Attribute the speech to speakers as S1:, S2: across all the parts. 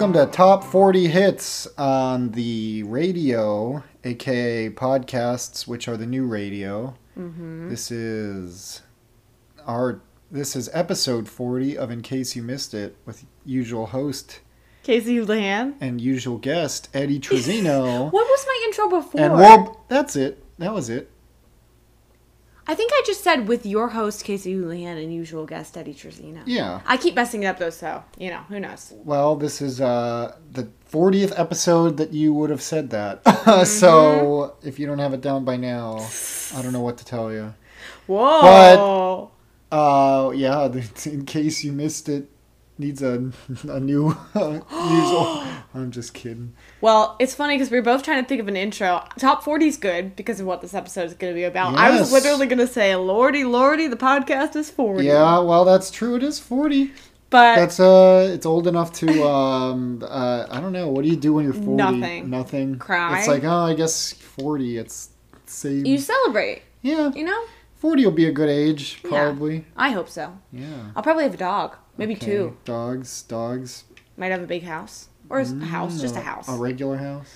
S1: Welcome to Top 40 Hits on the radio, aka podcasts, which are the new radio.
S2: Mm-hmm.
S1: This is our this is episode 40 of In Case You Missed It with usual host
S2: Casey Lan.
S1: and usual guest Eddie Trizzino.
S2: What was my intro before?
S1: and well, that's it. That was it.
S2: I think I just said with your host Casey Houlihan and usual guest Eddie Trizzino.
S1: Yeah.
S2: I keep messing it up though, so you know who knows.
S1: Well, this is uh, the 40th episode that you would have said that.
S2: Mm-hmm.
S1: so if you don't have it down by now, I don't know what to tell you.
S2: Whoa!
S1: Uh, yeah, in case you missed it, needs a, a new usual. I'm just kidding.
S2: well, it's funny because we were both trying to think of an intro. Top 40 is good because of what this episode is going to be about. I was literally going to say, "Lordy, lordy, the podcast is 40."
S1: Yeah, well, that's true. It is 40.
S2: but
S1: That's uh, it's old enough to um, uh, I don't know. What do you do when you're 40?
S2: Nothing.
S1: Nothing.
S2: Cry.
S1: It's like, oh, I guess 40. It's same.
S2: you celebrate,
S1: yeah,
S2: you know.
S1: 40 will be a good age,
S2: Yeah.
S1: probably.
S2: I hope so.
S1: Yeah.
S2: I'll probably have a dog, maybe
S1: Okay.
S2: two.
S1: Dogs, dogs.
S2: Might have a big house or a house, just a
S1: Mm,
S2: house.
S1: A regular house.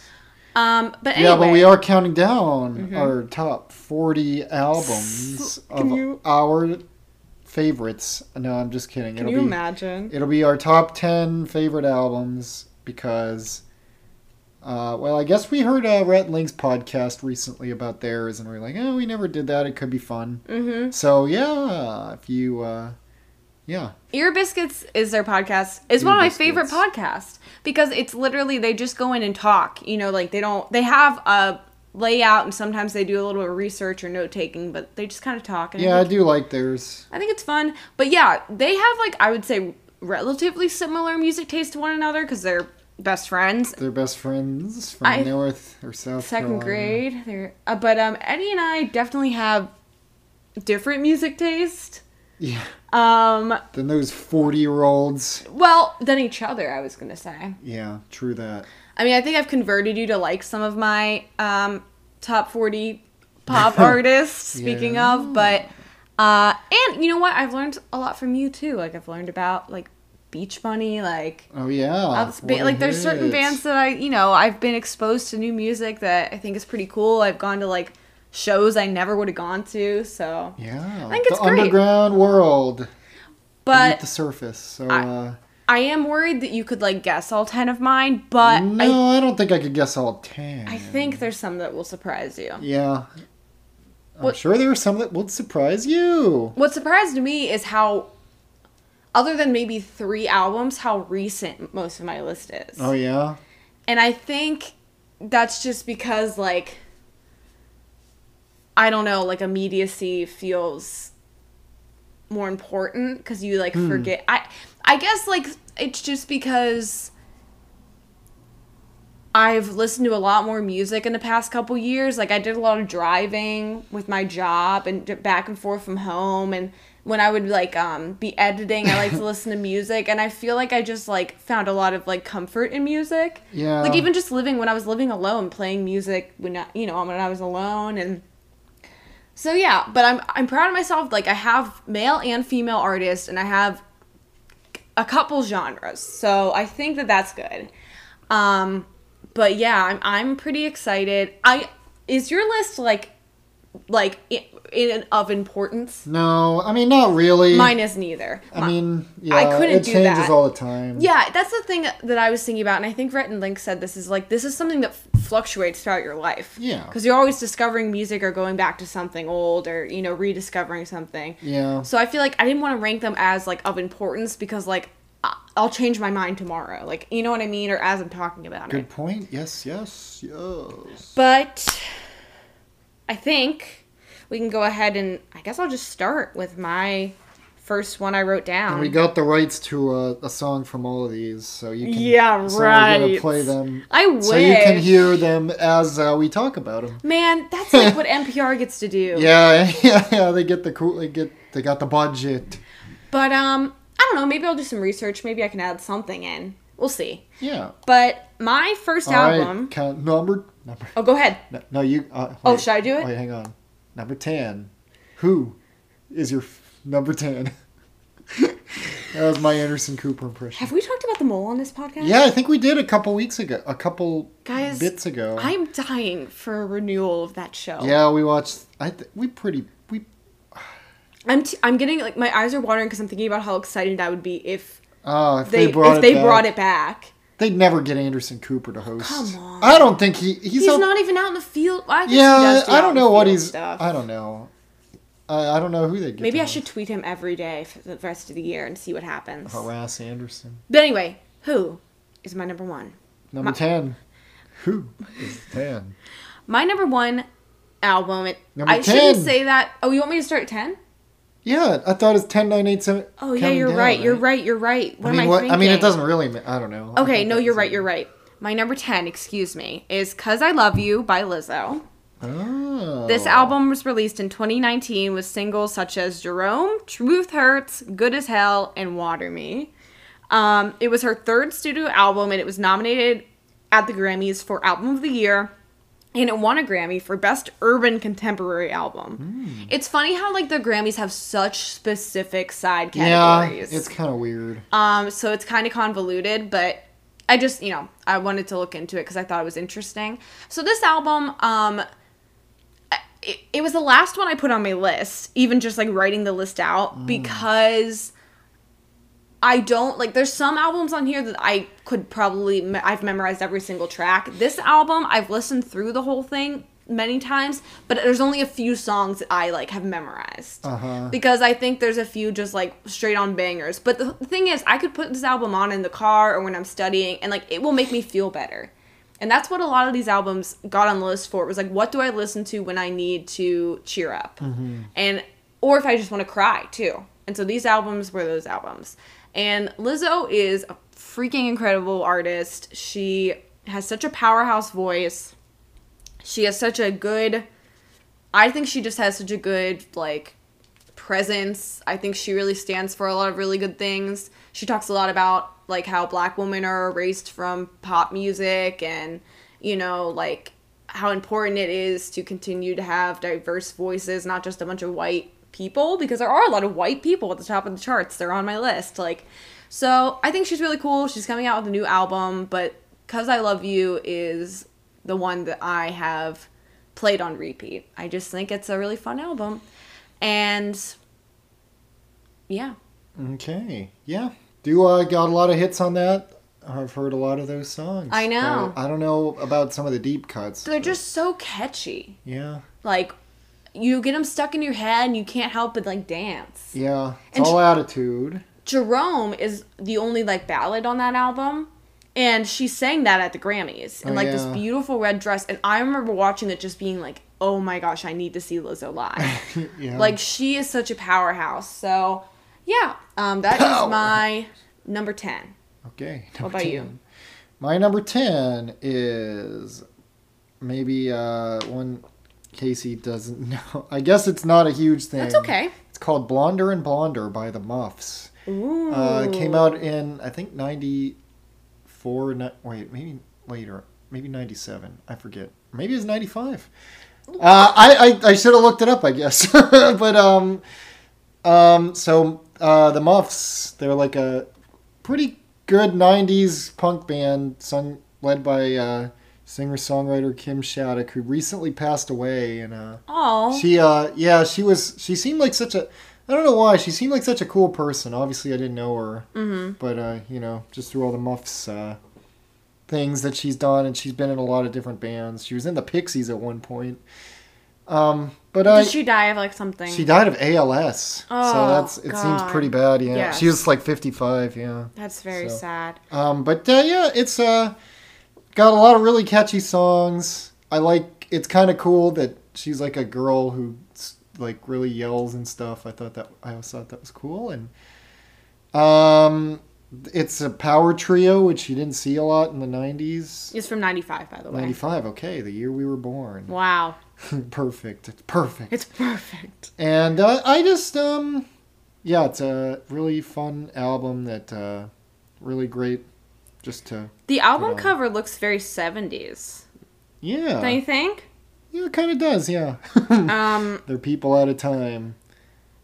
S2: Um, but anyway,
S1: Yeah, but we are counting down
S2: Mhm.
S1: our top 40 albums
S2: Can
S1: of
S2: you-
S1: our favorites. No, I'm just kidding.
S2: Can
S1: it'll
S2: you
S1: be
S2: imagine?
S1: it'll be our top 10 favorite albums because uh, well, I guess we heard uh, Rhett Link's podcast recently about theirs, and we are like, oh, we never did that. It could be fun.
S2: Mm-hmm.
S1: So yeah, if you, uh, yeah,
S2: Ear Biscuits is their podcast. It's one of my
S1: Ear
S2: favorite podcasts because it's literally they just go in and talk. You know, like they don't they have a layout and sometimes they do a little bit of research or note taking, but they just kind of talk. And
S1: yeah,
S2: I
S1: I do like theirs.
S2: I think it's fun. But yeah, they have like I would say relatively similar music taste to one another because they're best friends.
S1: They're best friends from
S2: I-
S1: North or South
S2: Second
S1: Carolina.
S2: grade, they're uh, but um Eddie and I definitely have different music taste.
S1: Yeah.
S2: Um,
S1: Then those 40 year olds.
S2: well, than each other, I was gonna say.
S1: Yeah, true that.
S2: I mean, I think I've converted you to like some of my um, top 40 pop artists, speaking
S1: Yeah.
S2: of, but, uh, and you know what? I've learned a lot from you too. Like, I've learned about like Beach Bunny, like,
S1: Oh, yeah.
S2: ba- like there's certain bands that I, you know, I've been exposed to new music that I think is pretty cool. I've gone to like shows I never would have gone to, so.
S1: Yeah.
S2: I think it's
S1: the
S2: great.
S1: underground world.
S2: But
S1: the surface. So,
S2: I-
S1: uh,
S2: I am worried that you could like guess all 10 of mine, but I,
S1: no, I, don't think I could guess all 10.
S2: I think there's some that will surprise you.
S1: Yeah. I'm
S2: What-
S1: sure there are some that would surprise you.
S2: What surprised me is how, other than maybe three albums, how recent most of my list is.
S1: Oh, yeah?
S2: And I think that's just because, like, I don't know, like, immediacy feels more important because you, like,
S1: Hmm.
S2: forget. I, I guess, like, it's just because. I've listened to a lot more music in the past couple years. Like I did a lot of driving with my job and back and forth from home and when I would like um be editing, I like to listen to music and I feel like I just like found a lot of like comfort in music.
S1: Yeah.
S2: Like even just living when I was living alone, playing music when I, you know, when I was alone and so yeah, but I'm I'm proud of myself like I have male and female artists and I have a couple genres. So I think that that's good. Um but yeah, I'm I'm pretty excited. I is your list like like in, in of importance?
S1: No, I mean, not really.
S2: Mine is neither.
S1: I mean, yeah,
S2: I couldn't
S1: it
S2: do
S1: changes
S2: that.
S1: all the time.
S2: Yeah, that's the thing that I was thinking about, and I think Rhett and Link said this is like this is something that f- fluctuates throughout your life.
S1: Yeah.
S2: because you're always discovering music or going back to something old or you know rediscovering something.
S1: Yeah.
S2: So I feel like I didn't want to rank them as like of importance because like I'll change my mind tomorrow, like you know what I mean, or as I'm talking about
S1: Good
S2: it.
S1: point. Yes, yes, yes.
S2: But I think we can go ahead and I guess I'll just start with my first one I wrote down.
S1: And we got the rights to a, a song from all of these, so you can.
S2: Yeah,
S1: so We're gonna
S2: right.
S1: play them.
S2: I wish.
S1: So you can hear them as uh, we talk about them.
S2: Man, that's like what NPR gets to do.
S1: Yeah, yeah, yeah. They get the cool. They get. They got the budget.
S2: But um, I don't know. Maybe I'll do some research. Maybe I can add something in. We'll see.
S1: Yeah.
S2: But my first
S1: All right,
S2: album.
S1: Count number. Number.
S2: Oh, go ahead.
S1: No, no you. Uh,
S2: Oh, should I do it?
S1: Wait, hang on. Number ten. Who is your f- number ten? that was my Anderson Cooper impression.
S2: Have we talked about about the mole on this podcast?
S1: Yeah, I think we did a couple weeks ago, a couple
S2: Guys,
S1: bits ago.
S2: I'm dying for a renewal of that show.
S1: yeah, we watched. I th- we pretty we.
S2: I'm t- I'm getting like my eyes are watering because I'm thinking about how excited I would be if
S1: Oh, if
S2: they,
S1: they, brought
S2: if
S1: it
S2: they
S1: back,
S2: brought it back.
S1: They'd never get Anderson Cooper to host.
S2: Come on.
S1: I don't think he he's,
S2: He's
S1: up-
S2: not even out in the field. I
S1: Yeah,
S2: do
S1: I don't know what he's.
S2: Stuff.
S1: I don't know. I I don't know who they get.
S2: Maybe I should tweet him every day for the rest of the year and see what happens.
S1: harass Anderson.
S2: But anyway, who is my number one?
S1: Number
S2: My-
S1: ten. Who is ten?
S2: My number one album. It,
S1: Number
S2: I shouldn't say that. Oh, you want me to start at ten?
S1: Yeah, I thought it's ten nine eight seven.
S2: Oh yeah, you're
S1: down,
S2: right. You're right. You're right. What
S1: I mean,
S2: am I
S1: what?
S2: thinking?
S1: I mean, it doesn't really. ma- I don't know.
S2: Okay, no, you're right. You're right. My number ten, excuse me, is "Cuz I Love You" by Lizzo.
S1: Oh.
S2: This album was released in 2019 with singles such as Jerome, Truth Hurts, Good as Hell, and Water Me. Um, it was her third studio album and it was nominated at the Grammys for Album of the Year. And it won a Grammy for Best Urban Contemporary Album. It's funny how like the Grammys have such specific side categories.
S1: Yeah, it's kind of weird.
S2: Um, so it's kind of convoluted, but I just, you know, I wanted to look into it because I thought it was interesting. So this album, um, it, it was the last one I put on my list, even just like writing the list out because I don't like. There's some albums on here that I could probably me- I've memorized every single track. This album I've listened through the whole thing many times, but there's only a few songs that I like have memorized
S1: Uh huh.
S2: because I think there's a few just like straight on bangers. But the, the thing is, I could put this album on in the car or when I'm studying, and like it will make me feel better. And that's what a lot of these albums got on the list for. It was like, what do I listen to when I need to cheer up, and or if I just want to cry too. And so these albums were those albums. And Lizzo is a freaking incredible artist. She has such a powerhouse voice. She has such a good I think she just has such a good like presence. I think she really stands for a lot of really good things. She talks a lot about like how black women are erased from pop music and you know like how important it is to continue to have diverse voices, not just a bunch of white people because there are a lot of white people at the top of the charts. They're on my list. Like so I think she's really cool. She's coming out with a new album, but Cuz I Love You is the one that I have played on repeat. I just think it's a really fun album. And yeah.
S1: Okay. Yeah. Do I got a lot of hits on that? I've heard a lot of those songs.
S2: I know.
S1: I don't know about some of the deep cuts.
S2: They're just so catchy.
S1: yeah.
S2: Like you get them stuck in your head and you can't help but like dance.
S1: Yeah. It's
S2: And
S1: all
S2: sh-
S1: attitude.
S2: Jerome is the only like ballad on that album. And she sang that at the Grammys in
S1: Oh,
S2: like this beautiful red dress. And I remember watching it just being like, oh my gosh, I need to see Lizzo live.
S1: yeah.
S2: like she is such a powerhouse. So yeah, um, that is
S1: Power.
S2: my number 10.
S1: Okay.
S2: What about you?
S1: My number 10 is maybe uh, one Casey doesn't know. I guess it's not a huge thing.
S2: That's okay.
S1: It's called Blonder and Blonder by the Muffs.
S2: Ooh.
S1: Uh, came out in, I think, 94. ni- Wait, maybe later. Maybe 97. I forget. Maybe it was 95. Uh, I, I, I should have looked it up, I guess. but, um, um, so, uh, the Muffs, they're like a pretty good 90s punk band sung, led by, uh, singer-songwriter Kim Shattuck, who recently passed away, and, uh,
S2: Oh.
S1: she uh yeah she was she seemed like such a I don't know why she seemed like such a cool person. Obviously I didn't know her,
S2: mm-hmm.
S1: but uh you know just through all the muffs uh things that she's done and she's been in a lot of different bands. She was in the Pixies at one point. Um but I
S2: Did she die of like something?
S1: she died of ALS.
S2: Oh, so
S1: that's it seems pretty bad, yeah.
S2: Yes.
S1: She was like 55, yeah.
S2: That's very
S1: So-
S2: sad.
S1: Um, but uh, yeah, it's uh, got a lot of really catchy songs. I like. It's kind of cool that she's like a girl who like really yells and stuff. I thought that I always thought that was cool. And um, it's a power trio, which you didn't see a lot in the '90s.
S2: It's from 95, by the way.
S1: '95. Okay, the year we were born.
S2: Wow.
S1: perfect. It's perfect.
S2: It's perfect.
S1: And uh, I just um, yeah, it's a really fun album that uh, really great. Just to
S2: The album cover looks very 70s.
S1: yeah.
S2: Don't you think?
S1: Yeah, it kind of does, yeah.
S2: Um,
S1: They're people out of time.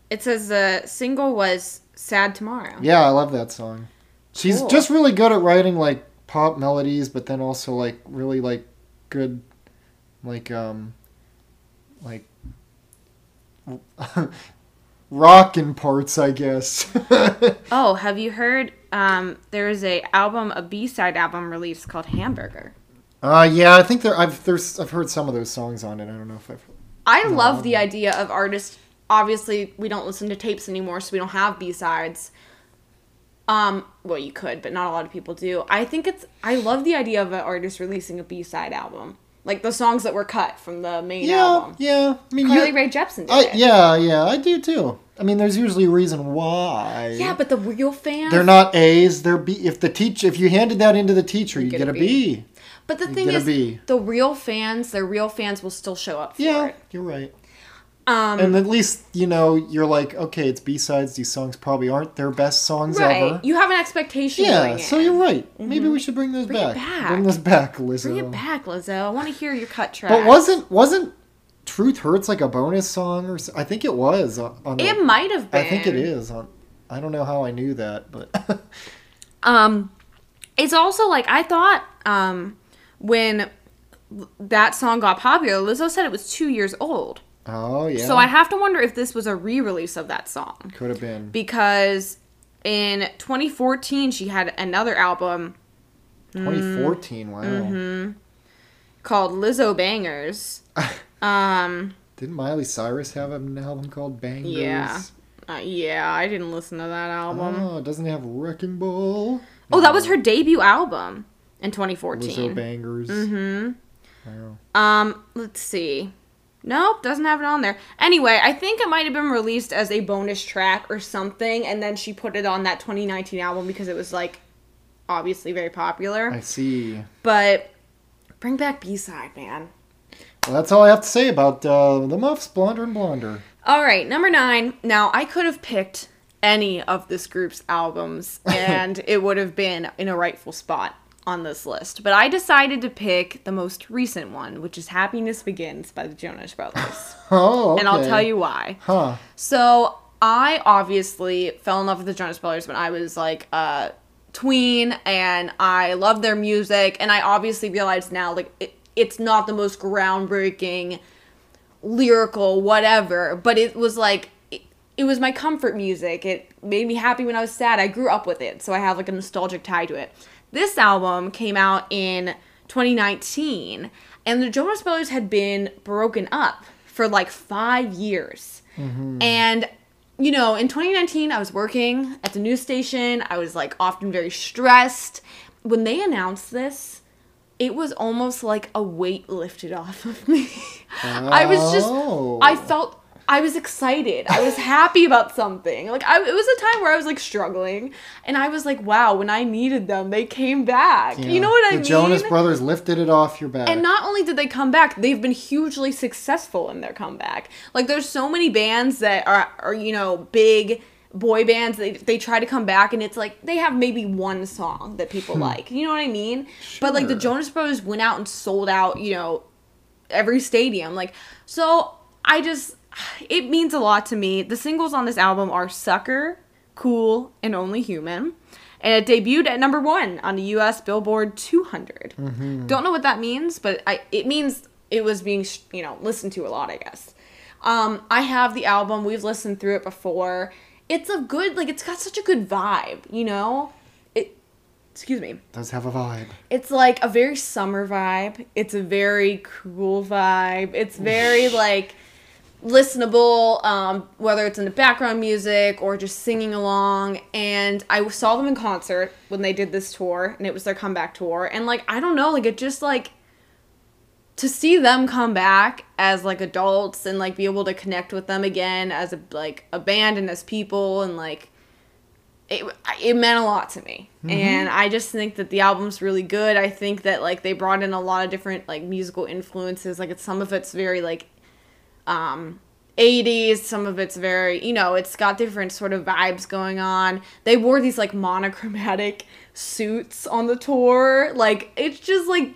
S2: it says the single was Sad Tomorrow.
S1: Yeah, I love that song. She's
S2: Cool.
S1: just really good at writing like pop melodies, but then also like really like good, like um, like rockin' parts, I guess.
S2: Oh, have you heard? Um, there is a album, a B side album released called Hamburger.
S1: uh, yeah, I think there. I've there's I've heard some of those songs on it. I don't know if I've.
S2: I love the idea of artists. Obviously, we don't listen to tapes anymore, so we don't have B sides. Um, well, you could, but not a lot of people do. I think it's. I love the idea of an artist releasing a B side album, like the songs that were cut from the main
S1: Yeah,
S2: album.
S1: yeah. I mean,
S2: Carly Rae Jepsen did
S1: I,
S2: it.
S1: yeah, yeah, I do too. I mean, there's usually a reason why.
S2: Yeah, but the real fans.
S1: they're not A's. They're B. If the teach, if you handed that into the teacher, you,
S2: get
S1: get,
S2: a
S1: a
S2: B.
S1: B.
S2: But the
S1: You
S2: thing is, the real fans, their real fans will still show up for
S1: Yeah,
S2: it.
S1: you're right.
S2: Um,
S1: And at least you know you're like, okay, it's B sides. These songs probably aren't their best songs
S2: right.
S1: ever.
S2: You have an expectation.
S1: yeah, so you're right. Maybe we should bring those
S2: Bring
S1: back.
S2: back.
S1: Bring this back, Lizzo.
S2: Bring it back, Lizzo. I want to hear your cut track.
S1: But wasn't wasn't Truth Hurts like a bonus song or so? I think it was on
S2: It might have been.
S1: I think it is on. I don't know how I knew that, but
S2: Um, it's also like I thought. Um, when that song got popular, Lizzo said it was two years old.
S1: Oh yeah.
S2: So I have to wonder if this was a re-release of that song
S1: could have been.
S2: because in 2014 she had another album
S1: 2014. Wow.
S2: Mm-hmm. called Lizzo Bangers. Um,
S1: Didn't Miley Cyrus have an album called Bangers?
S2: yeah, uh, yeah, I didn't listen to that album.
S1: Oh, doesn't it have Wrecking Ball?
S2: Oh, that was her debut album in 2014.
S1: Lizzo
S2: 2014.
S1: Bangers. Mm-hmm. Wow.
S2: Um, let's see. Nope, doesn't have it on there. Anyway, I think it might have been released as a bonus track or something, and then she put it on that 2019 album because it was like obviously very popular.
S1: I see.
S2: But bring back B side, man.
S1: Well, that's all I have to say about uh, the Muffs, Blonder and Blonder.
S2: All right, number nine. Now I could have picked any of this group's albums, and it would have been in a rightful spot on this list. But I decided to pick the most recent one, which is "Happiness Begins" by the Jonas Brothers,
S1: Oh,
S2: and I'll tell you why.
S1: Huh.
S2: So I obviously fell in love with the Jonas Brothers when I was like a tween, and I loved their music. And I obviously realized now, like it, it's not the most groundbreaking, lyrical, whatever, but it was like. It, was my comfort music. It made me happy when I was sad. I grew up with it, so I have like a nostalgic tie to it. This album came out in 2019, and the Jonas Brothers had been broken up for like five years. Mm-hmm. And, you know, in 2019, I was working at the news station. I was like often very stressed. When they announced this, it was almost like a weight lifted off of me. I was just,
S1: Oh.
S2: I felt. I was excited. I was happy about something. Like I, it was a time where I was like struggling, and I was like, "Wow!" When I needed them, they came back.
S1: Yeah.
S2: You know what I mean? the?
S1: Jonas Brothers lifted it off your back.
S2: And not only did they come back, they've been hugely successful in their comeback. Like there's so many bands that are, are you know, big boy bands they, they try to come back and it's like they have maybe one song that people hmm. like you know what i mean but like the jonas brothers went out and sold out you know every stadium like so i just it means a lot to me. The singles on this album are sucker cool and only human. And it debuted at number one on the us billboard 200 don't know what that means but I, it means it was being you know listened to a lot i guess. Um, i have the album. We've listened through it before. It's a good like it's got such a good vibe you know? It excuse me.
S1: Does have a vibe.
S2: it's like a very summer vibe. It's a very cool vibe. It's very like listenable, um, whether it's in the background music or just singing along. And I saw them in concert when they did this tour, and it was their comeback tour. And like I don't know, like it just like to see them come back as like adults and like be able to connect with them again as a like a band and as people and like it, it meant a lot to me and i just think that the album's really good i think that like they brought in a lot of different like musical influences like it's some of it's very like um 80s some of it's very you know it's got different sort of vibes going on. They wore these like monochromatic suits on the tour. Like it's just like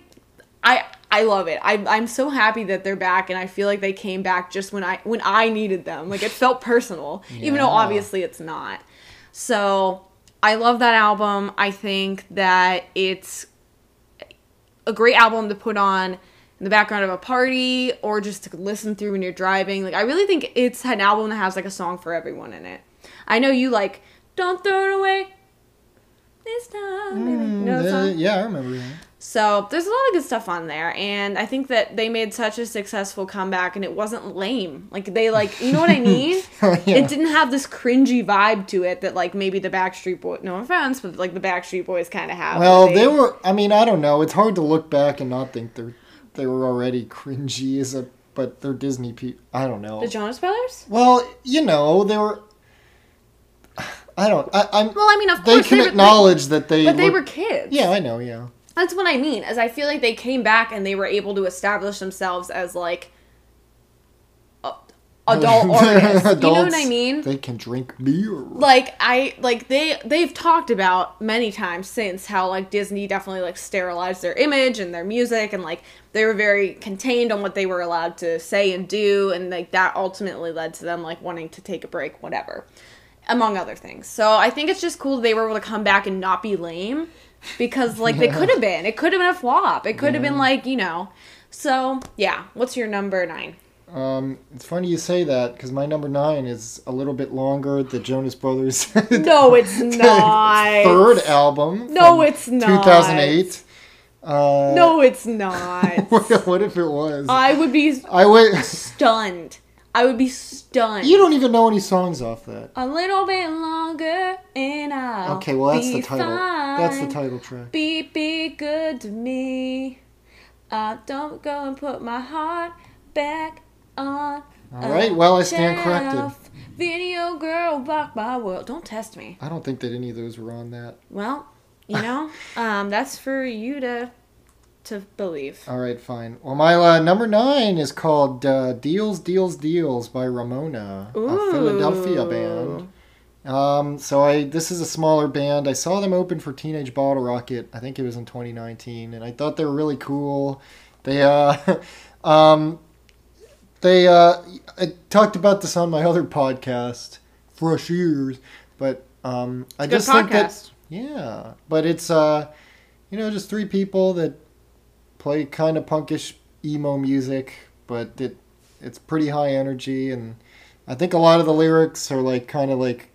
S2: i i love it. I, i'm so happy that they're back and i feel like they came back just when i when i needed them. Like it felt personal even though obviously it's not. So I love that album. I think that it's a great album to put on in the background of a party or just to listen through when you're driving. Like I really think it's an album that has like a song for everyone in it. I know you like "Don't Throw It Away." This time, baby. Mm, you know that song?
S1: yeah, I remember that.
S2: So there's a lot of good stuff on there, and I think that they made such a successful comeback, and it wasn't lame. Like they like, you know what I mean?
S1: Oh, yeah.
S2: It didn't have this cringy vibe to it that like maybe the Backstreet Boys. No offense, but like the Backstreet Boys kind of have.
S1: Well, they were. I mean, I don't know. It's hard to look back and not think they're they were already cringy as a, but they're Disney people. I don't know.
S2: the Jonas Brothers.
S1: Well, you know, they were. I don't. I, I'm.
S2: Well, I mean, of course they
S1: can
S2: were-
S1: acknowledge that they.
S2: but they were kids.
S1: Yeah, I know. Yeah.
S2: That's what I mean. As I feel like they came back and they were able to establish themselves as like adult artists. you know what I
S1: Adults,
S2: mean?
S1: They can drink beer.
S2: like I like they they've talked about many times since how like Disney definitely like sterilized their image and their music and like they were very contained on what they were allowed to say and do and like that ultimately led to them like wanting to take a break whatever among other things. So I think it's just cool they were able to come back and not be lame because like they could have been. It could have been a flop. It could have been like, you know. So, yeah, what's your number 9?
S1: Um, it's funny you say that because my number nine is a little bit longer. The Jonas Brothers.
S2: No, it's not.
S1: Third album.
S2: No, it's not.
S1: 2008. Uh,
S2: No, it's not.
S1: what if it was?
S2: I would be
S1: I would.
S2: stunned. I would be stunned.
S1: You don't even know any songs off that.
S2: A little bit longer and I'll
S1: Okay, well that's
S2: be
S1: the title. That's the title track.
S2: Be be good to me. Uh, don't go and put my heart back on.
S1: All right. Well, I stand corrected.
S2: Video girl, rock my world. Don't test me.
S1: I don't think that any of those were on that.
S2: Well, you know, um, that's for you to to believe.
S1: All right, fine. Well, my uh, number nine is called uh, "Deals, Deals, Deals" by Ramona, a Philadelphia band. Um, so I this is a smaller band. I saw them open for Teenage Bottle Rocket. I think it was in 2019, and I thought they were really cool. They uh, um, they uh, I talked about this on my other podcast, Fresh Ears, but um, I just think that yeah, but it's uh, you know, just three people that play kind of punkish emo music, but it it's pretty high energy, and I think a lot of the lyrics are like kind of like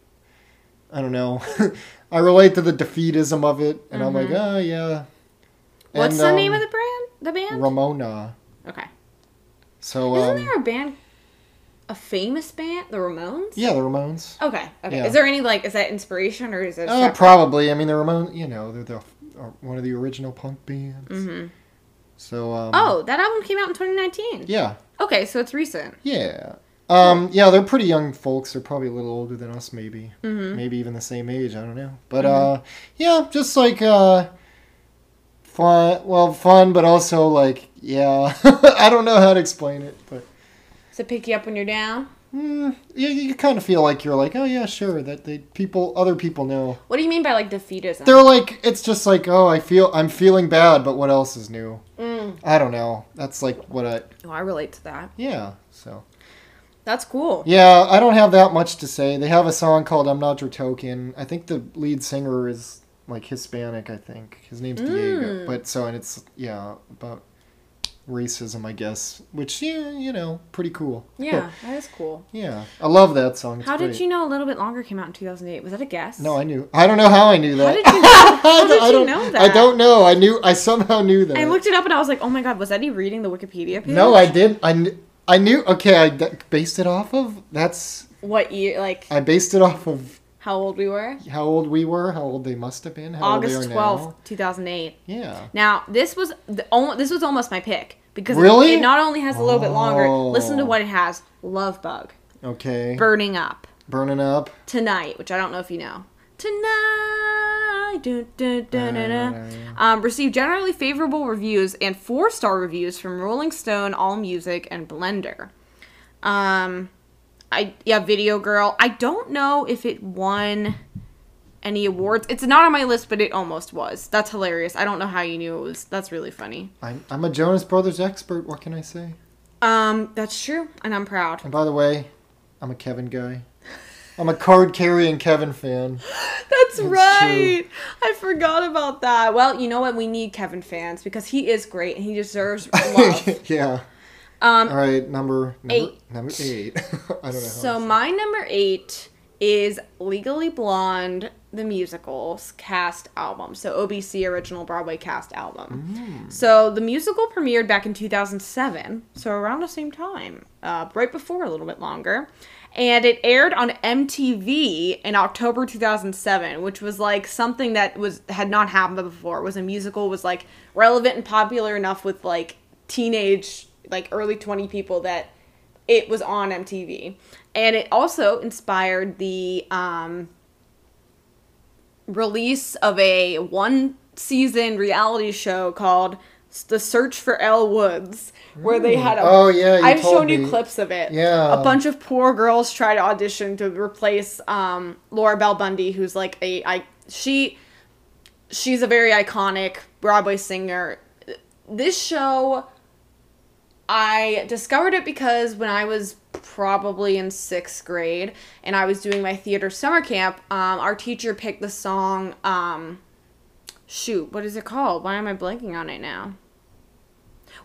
S1: I don't know. I relate to the defeatism of it, and I'm like, oh yeah.
S2: Mm-hmm. What's
S1: And,
S2: the
S1: um,
S2: name of the brand? The band?
S1: Ramona.
S2: okay.
S1: So
S2: Isn't
S1: um,
S2: there a band, a famous band, the Ramones?
S1: yeah, the Ramones.
S2: Okay. Okay.
S1: Yeah.
S2: Is there any like is that inspiration or is it?
S1: Uh, probably. I mean, the Ramones. You know, they're the one of the original punk bands.
S2: Mhm.
S1: So um,
S2: Oh, that album came out in 2019.
S1: yeah,
S2: Okay, so it's recent.
S1: yeah. Um, yeah, they're pretty young folks. They're probably a little older than us, maybe.
S2: Mhm.
S1: Maybe even the same age. I don't know. But uh, yeah, just like uh, fun. Well, fun, but also like yeah. I don't know how to explain it, but
S2: Does it pick you up when you're down?
S1: mm, you, you kind of feel like you're like, oh yeah, sure. That they people, other people know.
S2: What do you mean by like defeatism?
S1: They're like, it's just like, oh, I feel, I'm feeling bad, but what else is new?
S2: Mm.
S1: I don't know. That's like what I,
S2: Oh, I relate to that.
S1: yeah. So
S2: That's cool.
S1: yeah, I don't have that much to say. They have a song called "I'm Not Your Token." I think the lead singer is like Hispanic. I think his name's Diego.
S2: Mm.
S1: But so and it's yeah about racism, I guess, which yeah, you know, pretty cool.
S2: Yeah, that is cool.
S1: yeah, I love that song. It's
S2: How did you know a little bit longer came out in 2008? Was that a guess?
S1: No, I knew. I don't know how I knew that.
S2: did you know- how did you
S1: don't-
S2: know
S1: I don't know. I knew. I somehow knew that.
S2: I looked it up and I was like, oh my god, was Eddie reading the Wikipedia page?
S1: No, I did. I, kn- I knew. Okay, I d- based it off of. That's.
S2: What year? Like
S1: I based it off of
S2: how old we were?
S1: how old we were, how old they must have been, how
S2: August
S1: they are
S2: 12th, 2008.
S1: Yeah.
S2: Now, this was the, al- this was almost my pick because
S1: Really?
S2: it, not only has a little bit longer.
S1: Oh.
S2: Listen to what it has: Love Bug,
S1: Okay.
S2: Burning Up,
S1: Burning up.
S2: Tonight, which I don't know if you know. Tonight, dun, dun, dun, dun, dun.
S1: Uh,
S2: Um, received generally favorable reviews and four star reviews from Rolling Stone, All Music, and Blender. Um, I yeah, Video Girl. I don't know if it won any awards. It's not on my list, but it almost was. That's hilarious. I don't know how you knew it was. That's really funny.
S1: I'm, I'm a Jonas Brothers expert. What can I say?
S2: Um, that's true, and I'm proud.
S1: And by the way, I'm a Kevin guy. I'm a card carrying Kevin fan.
S2: That's That's right. I forgot about that. Well, you know what? We need Kevin fans because he is great and he deserves love.
S1: yeah.
S2: Um,
S1: All right, number number
S2: Eight.
S1: number eight. I don't know.
S2: So my number eight is Legally Blonde, the musical's cast album. So OBC original Broadway cast album. So the musical premiered back in 2007, so around the same time, uh, right before a little bit longer. And it aired on MTV in October 2007, which was like something that was had not happened before. It was a musical was like relevant and popular enough with like teenage like early 20 people that it was on MTV. And it also inspired the um, release of a one season reality show called The Search for Elle Woods, where they had a.
S1: Oh, yeah,
S2: I've shown you clips of it.
S1: Yeah.
S2: A bunch of poor girls try to audition to replace um, Laura Bell Bundy, who's like a. I, she. She's a very iconic Broadway singer. This show I discovered it because when I was probably in sixth grade and I was doing my theater summer camp, um, our teacher picked the song. Um, shoot, what is it called? Why am I blanking on it now?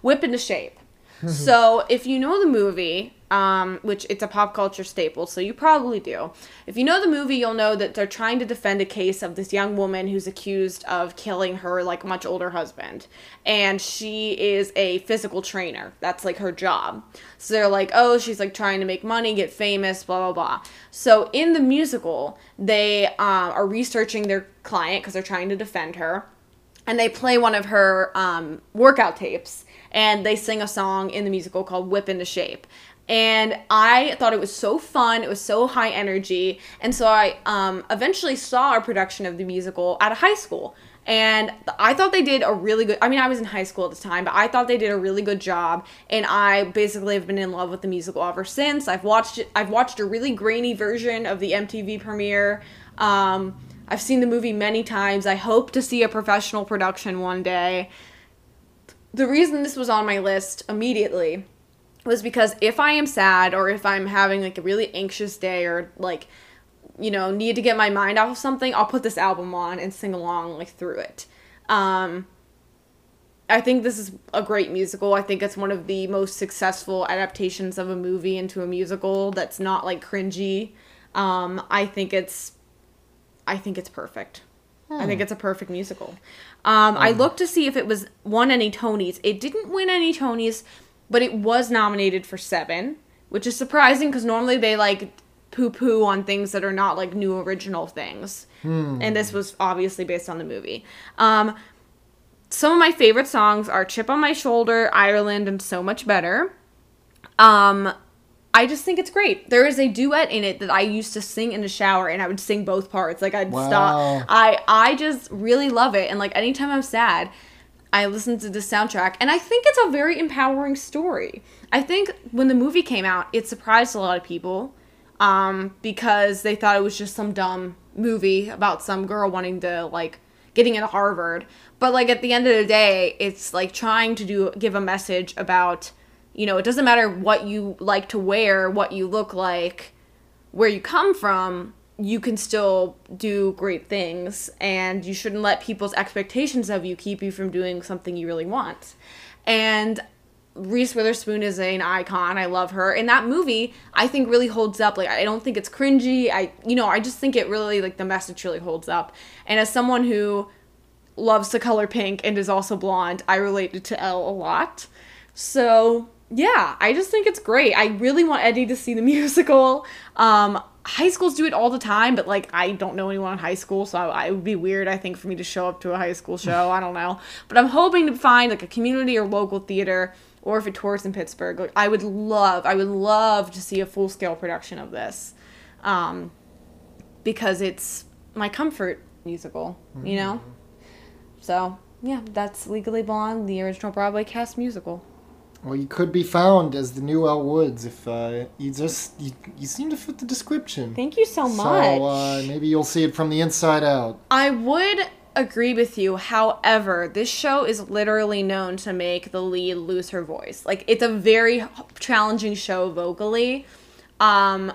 S2: Whip into Shape. so if you know the movie, um, which it's a pop culture staple, so you probably do. If you know the movie, you'll know that they're trying to defend a case of this young woman who's accused of killing her like much older husband, and she is a physical trainer. That's like her job. So they're like, oh, she's like trying to make money, get famous, blah blah blah. So in the musical, they um, are researching their client because they're trying to defend her and they play one of her um, workout tapes and they sing a song in the musical called whip into shape and i thought it was so fun it was so high energy. And so i um, eventually saw a production of the musical at a high school. And i thought they did a really good i mean i was in high school at the time but i thought they did a really good job. And i basically have been in love with the musical ever since. I've watched it i've watched a really grainy version of the mtv premiere. Um, I've seen the movie many times. I hope to see a professional production one day. The reason this was on my list immediately was because if I am sad or if I'm having like a really anxious day or like you know, need to get my mind off of something, I'll put this album on and sing along like through it. Um I think this is a great musical. I think it's one of the most successful adaptations of a movie into a musical that's not like cringy. Um, I think it's I think it's perfect. I think it's a perfect musical. Um, I looked to see if it was won any Tonys. It didn't win any Tonys, but it was nominated for seven, which is surprising because normally they like poo poo on things that are not like new original things. And this was obviously based on the movie. Um, some of my favorite songs are Chip on My Shoulder, Ireland, and So Much Better. Um, I just think it's great. There is a duet in it that I used to sing in the shower and I would sing both parts. Like I'd
S1: Wow.
S2: stop. I I just really love it. And like anytime I'm sad, I listened to the soundtrack and I think it's a very empowering story. I think when the movie came out, it surprised a lot of people um, because they thought it was just some dumb movie about some girl wanting to like getting into Harvard. But like at the end of the day, it's like trying to do give a message about you know, it doesn't matter what you like to wear, what you look like, where you come from, you can still do great things and you shouldn't let people's expectations of you keep you from doing something you really want. And Reese Witherspoon is an icon. I love her. And that movie, I think really holds up. Like I don't think it's cringy. I you know, I just think it really like the message really holds up. And as someone who loves the color pink and is also blonde, I related to Elle a lot. So yeah, I just think it's great. I really want Eddie to see the musical. Um, high schools do it all the time, but like I don't know anyone in high school, so I, it would be weird. I think for me to show up to a high school show. I don't know, but I'm hoping to find like a community or local theater, or if it tours in Pittsburgh. Like I would love, I would love to see a full scale production of this, um, because it's my comfort musical. You know, so yeah, that's Legally Blonde, the original Broadway cast musical.
S1: Well, you could be found as the new Elle Woods if uh, you just you, you seem to fit the description.
S2: Thank you so much.
S1: So uh, maybe you'll see it from the inside out.
S2: I would agree with you. However, this show is literally known to make the lead lose her voice. Like it's a very challenging show vocally. Um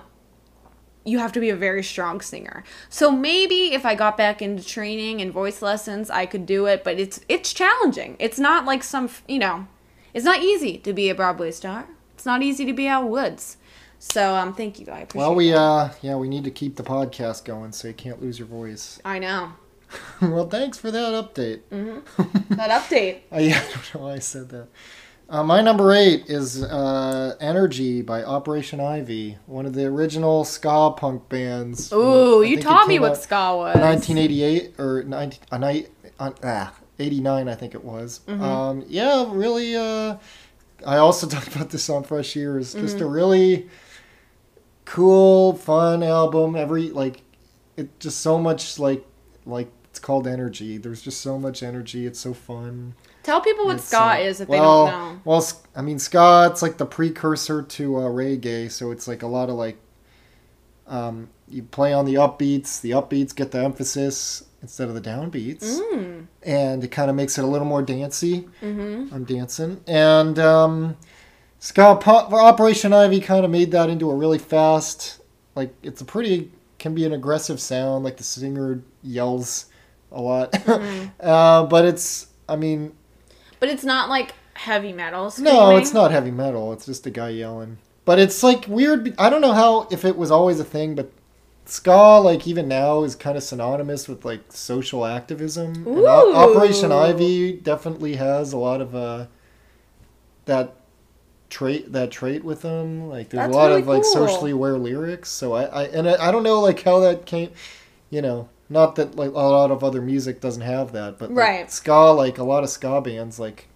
S2: you have to be a very strong singer. So maybe if I got back into training and voice lessons, I could do it, but it's it's challenging. It's not like some, you know, it's not easy to be a Broadway star. It's not easy to be Elle Woods. So um thank you. I appreciate
S1: Well, we
S2: that.
S1: uh, yeah, we need to keep the podcast going, so you can't lose your voice.
S2: I know.
S1: well, thanks for that update.
S2: That update.
S1: Uh, yeah, I don't know why I said that. Uh, my number eight is uh, "Energy" by Operation Ivy, one of the original ska punk bands.
S2: Ooh,
S1: I
S2: you taught me what ska was.
S1: 1988 or 19, uh, uh, ah, 89, I think it was.
S2: Mm-hmm.
S1: Um, yeah, really. Uh, I also talked about this on Fresh Ears. Just
S2: Mm-hmm.
S1: a really cool, fun album. Every like, it just so much like like it's called energy. There's just so much energy. It's so fun.
S2: Tell people what ska
S1: uh,
S2: is if
S1: well,
S2: they don't know.
S1: Well, I mean, ska. It's like the precursor to uh, reggae, so it's like a lot of like. Um, you play on the upbeats. The upbeats get the emphasis instead of the downbeats,
S2: Mm.
S1: and it kind of makes it a little more dancey.
S2: Mm-hmm.
S1: I'm dancing, and um, ska pop, Operation Ivy kind of made that into a really fast. Like it's a pretty can be an aggressive sound. Like the singer yells a lot,
S2: Mm-hmm.
S1: uh, but it's. I mean,
S2: But it's not like heavy metal.
S1: no, it's not heavy metal. It's just a guy yelling. But it's like weird. I don't know how if it was always a thing, but ska, like even now, is kind of synonymous with like social activism. And O- Operation Ivy definitely has a lot of uh, that trait that trait with them. Like there's
S2: That's
S1: a lot
S2: really
S1: of like
S2: cool.
S1: socially aware lyrics. So I, I and I, I don't know like how that came. You know, not that like a lot of other music doesn't have that, but like,
S2: Right.
S1: ska, like a lot of ska bands, like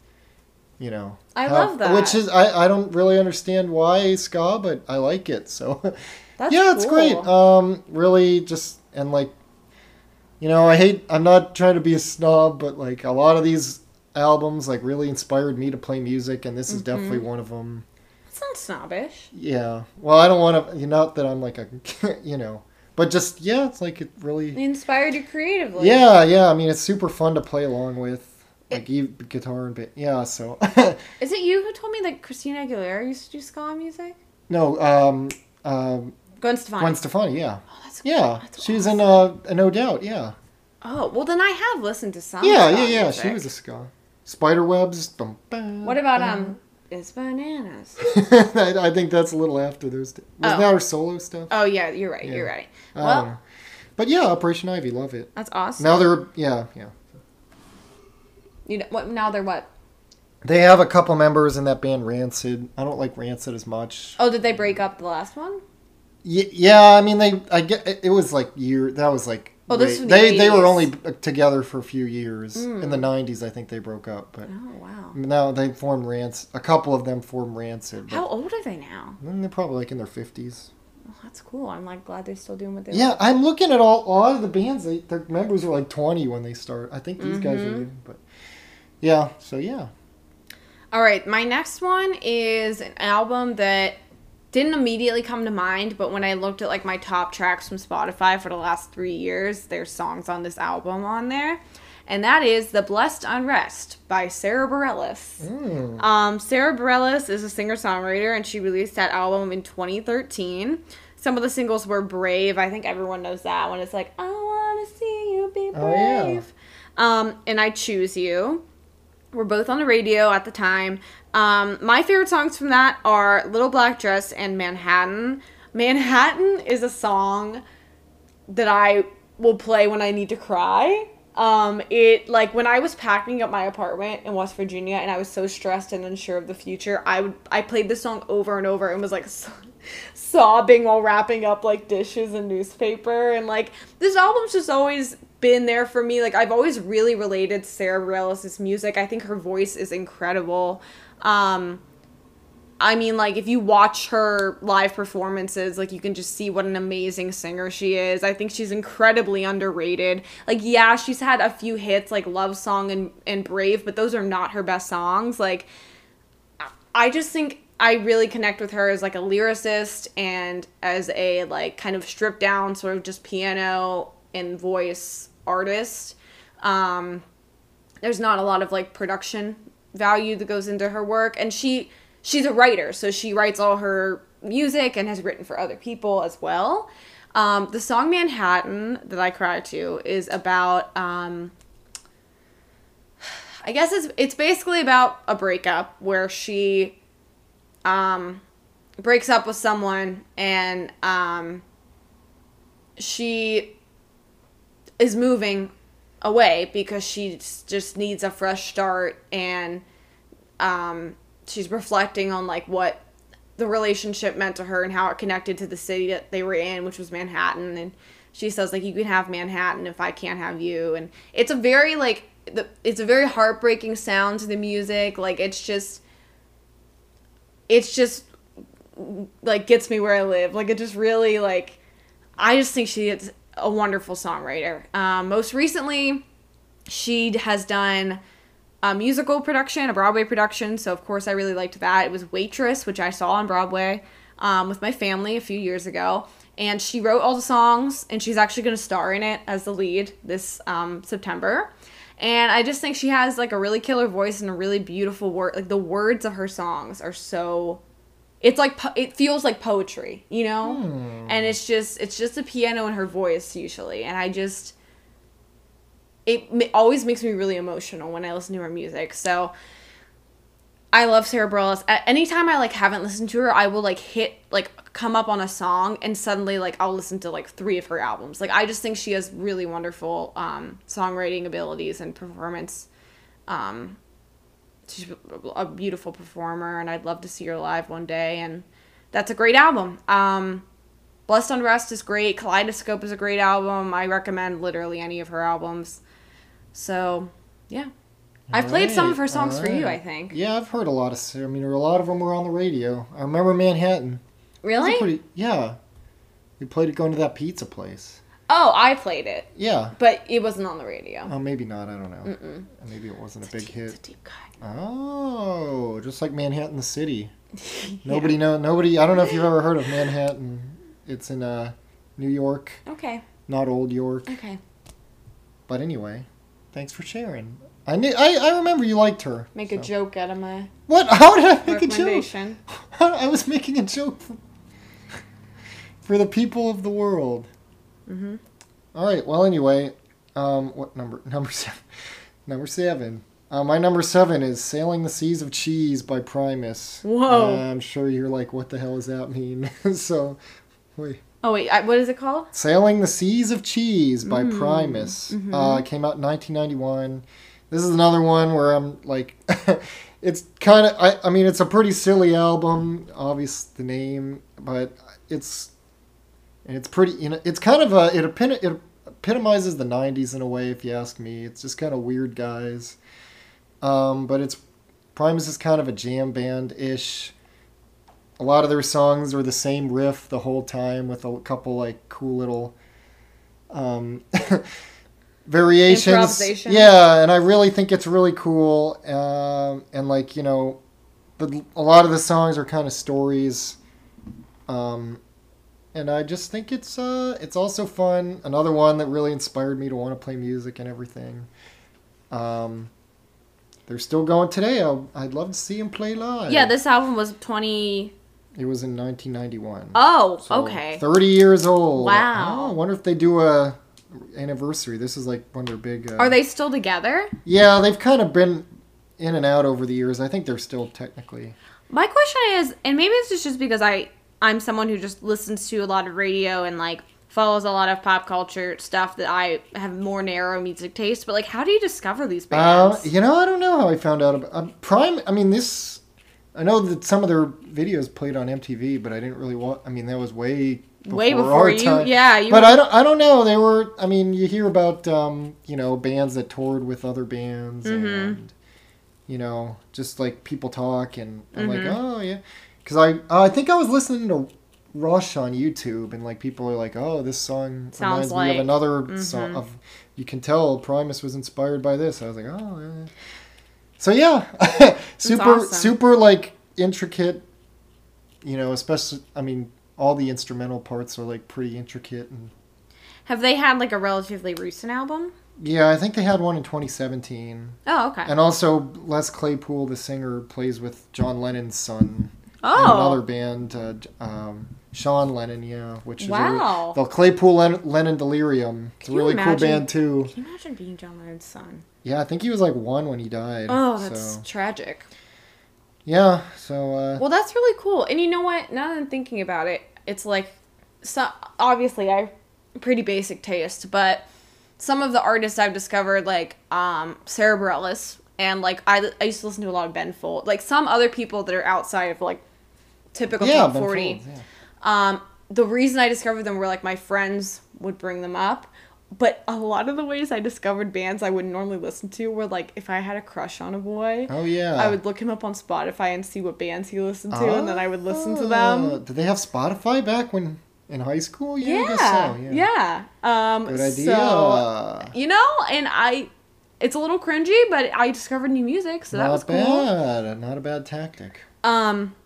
S1: you know,
S2: I
S1: have-
S2: love that.
S1: Which is I, I don't really understand why ska, but I like it. So
S2: That's
S1: yeah, it's
S2: cool.
S1: great. Um, really just and like, you know, I hate. I'm not trying to be a snob, but like a lot of these albums like really inspired me to play music, and this is definitely
S2: Mm-hmm.
S1: one of them.
S2: It's not snobbish.
S1: Yeah. Well, I don't want to. You know, not that I'm like a, you know, but just yeah, it's like it really.
S2: It inspired you creatively.
S1: Yeah, yeah. I mean, it's super fun to play along with. Like guitar and bit, yeah. So
S2: Is it you who told me that Christina Aguilera used to do ska music?
S1: no, um, um,
S2: Gwen Stefani.
S1: Gwen Stefani, yeah.
S2: oh, that's
S1: Yeah,
S2: That's
S1: she was in uh, No Doubt. Yeah,
S2: Oh, well then I have listened to some.
S1: yeah, yeah, yeah.
S2: music.
S1: She was a ska. Spiderwebs. Bum, bum,
S2: What about
S1: bum.
S2: um? It's bananas.
S1: I, I think that's a little after those. Wasn't
S2: Oh.
S1: that her solo stuff?
S2: Oh yeah, you're right.
S1: Yeah.
S2: You're right. Well.
S1: But yeah, Operation Ivy, love it.
S2: that's awesome.
S1: Now they're yeah, yeah.
S2: You know what? Now they're what?
S1: They have a couple members in that band Rancid. I don't like Rancid as much.
S2: Oh, did they break up the last one?
S1: Y- yeah, I mean they. I get it, was like year. That was like.
S2: Oh, this was the
S1: they they were only together for a few years. In
S2: Mm.
S1: the '90s, I think they broke up, but
S2: Oh wow.
S1: now they formed Rancid. A couple of them formed Rancid.
S2: How old are they now?
S1: Mm, They're probably like in their fifties.
S2: Oh, that's cool. I'm like glad they're still doing what they.
S1: Yeah, I'm looking at all a lot of the bands. They, their members are like 20 when they start. I think these guys are,
S2: Mhm.
S1: young, but yeah. So yeah,
S2: All right, my next one is an album that didn't immediately come to mind, but when I looked at like my top tracks from Spotify for the last three years, there's songs on this album on there, and that is "The Blessed Unrest" by Sara Bareilles.
S1: Mm.
S2: Um, Sara Bareilles is a singer songwriter, and she released that album in 2013. Some of the singles were "Brave." I think everyone knows that one. It's like "I want to see you be
S1: Oh, yeah.
S2: brave," um, and "I Choose You." We're both on the radio at the time. Um, my favorite songs from that are Little Black Dress and Manhattan. Manhattan is a song that I will play when I need to cry. Um, it like when I was packing up my apartment in West Virginia and I was so stressed and unsure of the future, I would I played this song over and over and was like so, sobbing while wrapping up like dishes and newspaper and like this album's just always been there for me. Like I've always really related to Sara Bareilles' music. I think her voice is incredible. Um, I mean, like, if you watch her live performances, like, you can just see what an amazing singer she is. I think she's incredibly underrated. Like, yeah, she's had a few hits, like Love Song and, and Brave, but those are not her best songs. Like, I just think I really connect with her as, like, a lyricist and as a, like, kind of stripped down, sort of just piano and voice artist. Um, there's not a lot of, like, production value that goes into her work. And she she's a writer, so she writes all her music and has written for other people as well. Um, the song Manhattan that I cry to is about um, I guess it's it's basically about a breakup where she um breaks up with someone and um she is moving away because she just needs a fresh start and um she's reflecting on like what the relationship meant to her and how it connected to the city that they were in which was Manhattan. And she says like you can have Manhattan if I can't have you. And it's a very like the it's a very heartbreaking sound to the music. Like it's just it's just like gets me where I live. Like it just really like I just think she is a wonderful songwriter um, most recently she has done a musical production a Broadway production so of course I really liked that it was Waitress which I saw on Broadway um, with my family a few years ago and she wrote all the songs and she's actually going to star in it as the lead this um, September and I just think she has like a really killer voice and a really beautiful word. Like the words of her songs are so. It's like po- it feels like poetry, you know,
S1: Hmm.
S2: and it's just it's just a piano and her voice usually, and I just it always makes me really emotional when I listen to her music. So I love Sara Bareilles. At anytime I like haven't listened to her, I will like hit like come up on a song and suddenly like I'll listen to like three of her albums. Like I just think she has really wonderful um, songwriting abilities and performance. Um, she's a beautiful performer, and I'd love to see her live one day. And that's a great album. Um, Blessed Unrest is great. Kaleidoscope is a great album. I recommend literally any of her albums. So yeah. I've played some of her songs for you, I think.
S1: Yeah, I've heard a lot of. I mean, a lot of them were on the radio. I remember Manhattan. It was a
S2: Really?
S1: Pretty, yeah. We played it going to that pizza place.
S2: Oh, I played it,
S1: Yeah.
S2: but it wasn't on the radio.
S1: Oh, maybe not. I don't know.
S2: Mm-mm.
S1: Maybe it wasn't a
S2: It's a
S1: big
S2: deep- It's a
S1: hit. Oh, just like Manhattan, the city. Nobody know. Nobody. I don't know if you've ever heard of Manhattan. It's in uh, New York,
S2: Okay.
S1: not Old York.
S2: Okay.
S1: But anyway, thanks for sharing. I knew. I, I remember you liked her.
S2: Make a joke out of my
S1: What? How did I make a joke? I was making a joke for, for the people of the world.
S2: Mm-hmm.
S1: All right. Well, anyway, um, what number? Number seven. Number seven. Uh, my number seven is "Sailing the Seas of Cheese" by Primus.
S2: Whoa.
S1: Uh, I'm sure you're like, "What the hell does that mean?" so, wait.
S2: Oh wait, I, what is it called?
S1: "Sailing the Seas of Cheese" by
S2: Mm,
S1: Primus.
S2: mhm.
S1: Uh, came out in 1991. This is another one where I'm like, it's kind of. I, I mean, it's a pretty silly album. Obvious the name, but it's and it's pretty. You know, it's kind of a. It, epit- it epitomizes the 90s in a way, if you ask me. It's just kind of weird guys. Um, but it's Primus is kind of a jam band ish. A lot of their songs are the same riff the whole time with a couple like cool little um, variations. Yeah, and I really think it's really cool. Um, and like you know, the, a lot of the songs are kind of stories. Um, and I just think it's uh, it's also fun. Another one that really inspired me to want to play music and everything. Um, they're still going today. i I'd love to see them play live.
S2: Yeah, this album was twenty.
S1: It was in 1991.
S2: Oh,
S1: So,
S2: okay.
S1: 30 years old.
S2: Wow.
S1: Oh, I wonder if they do a anniversary. This is like one of their big. Uh,
S2: Are they still together?
S1: Yeah, they've kind of been in and out over the years. I think they're still technically.
S2: My question is, and maybe it's just because I I'm someone who just listens to a lot of radio and like follows a lot of pop culture stuff that I have more narrow music taste. But like, how do you discover these
S1: Uh,
S2: bands?
S1: you know, I don't know how I found out about uh, Prime. I mean, this. I know that some of their videos played on MTV, but I didn't really want. I mean, that was way before
S2: Way before you,
S1: time.
S2: yeah. You
S1: But
S2: were-
S1: I don't. I don't know. They were. I mean, you hear about um, you know bands that toured with other bands,
S2: Mhm.
S1: and you know, just like people talk, and I'm
S2: Mhm.
S1: like, oh yeah, because I I think I was listening to Rush on YouTube, and like people are like, oh, this song
S2: Sounds
S1: reminds me of another song
S2: Mhm.
S1: of. You can tell Primus was inspired by this. I was like, oh. Yeah. So yeah, super
S2: awesome.
S1: super like intricate. You know, especially I mean, all the instrumental parts are like pretty intricate and.
S2: have they had like a relatively recent album?
S1: Yeah, I think they had one in 2017.
S2: Oh, okay.
S1: And also, Les Claypool, the singer, plays with John Lennon's son in
S2: oh,
S1: another band. Uh, um, Sean Lennon, yeah, which is
S2: Wow.
S1: a, the Claypool Len- Lennon Delirium. It's a
S2: you
S1: really cool band too.
S2: Can you imagine being John Lennon's son?
S1: Yeah, I think he was like one when he died.
S2: Oh, that's
S1: so,
S2: tragic.
S1: yeah. So uh,
S2: Well, that's really cool. And you know what? Now that I'm thinking about it, it's like, so obviously I pretty basic taste, but some of the artists I've discovered, like um, Sara Bareilles, and like I, I used to listen to a lot of Ben Folds, like some other people that are outside of like typical
S1: yeah,
S2: top 40.
S1: Folds, yeah.
S2: Um, the reason I discovered them were like my friends would bring them up. But a lot of the ways I discovered bands I wouldn't normally listen to were like if I had a crush on a boy,
S1: Oh yeah.
S2: I would look him up on Spotify and see what bands he listened to, and then I would listen to them.
S1: Did they have Spotify back when in high school? Yeah, I
S2: Yeah,
S1: guess so.
S2: yeah. Um,
S1: Good idea.
S2: So, you know, and I, it's a little cringy, but I discovered new music, so that
S1: Not
S2: was cool.
S1: bad. Not a bad tactic.
S2: Um,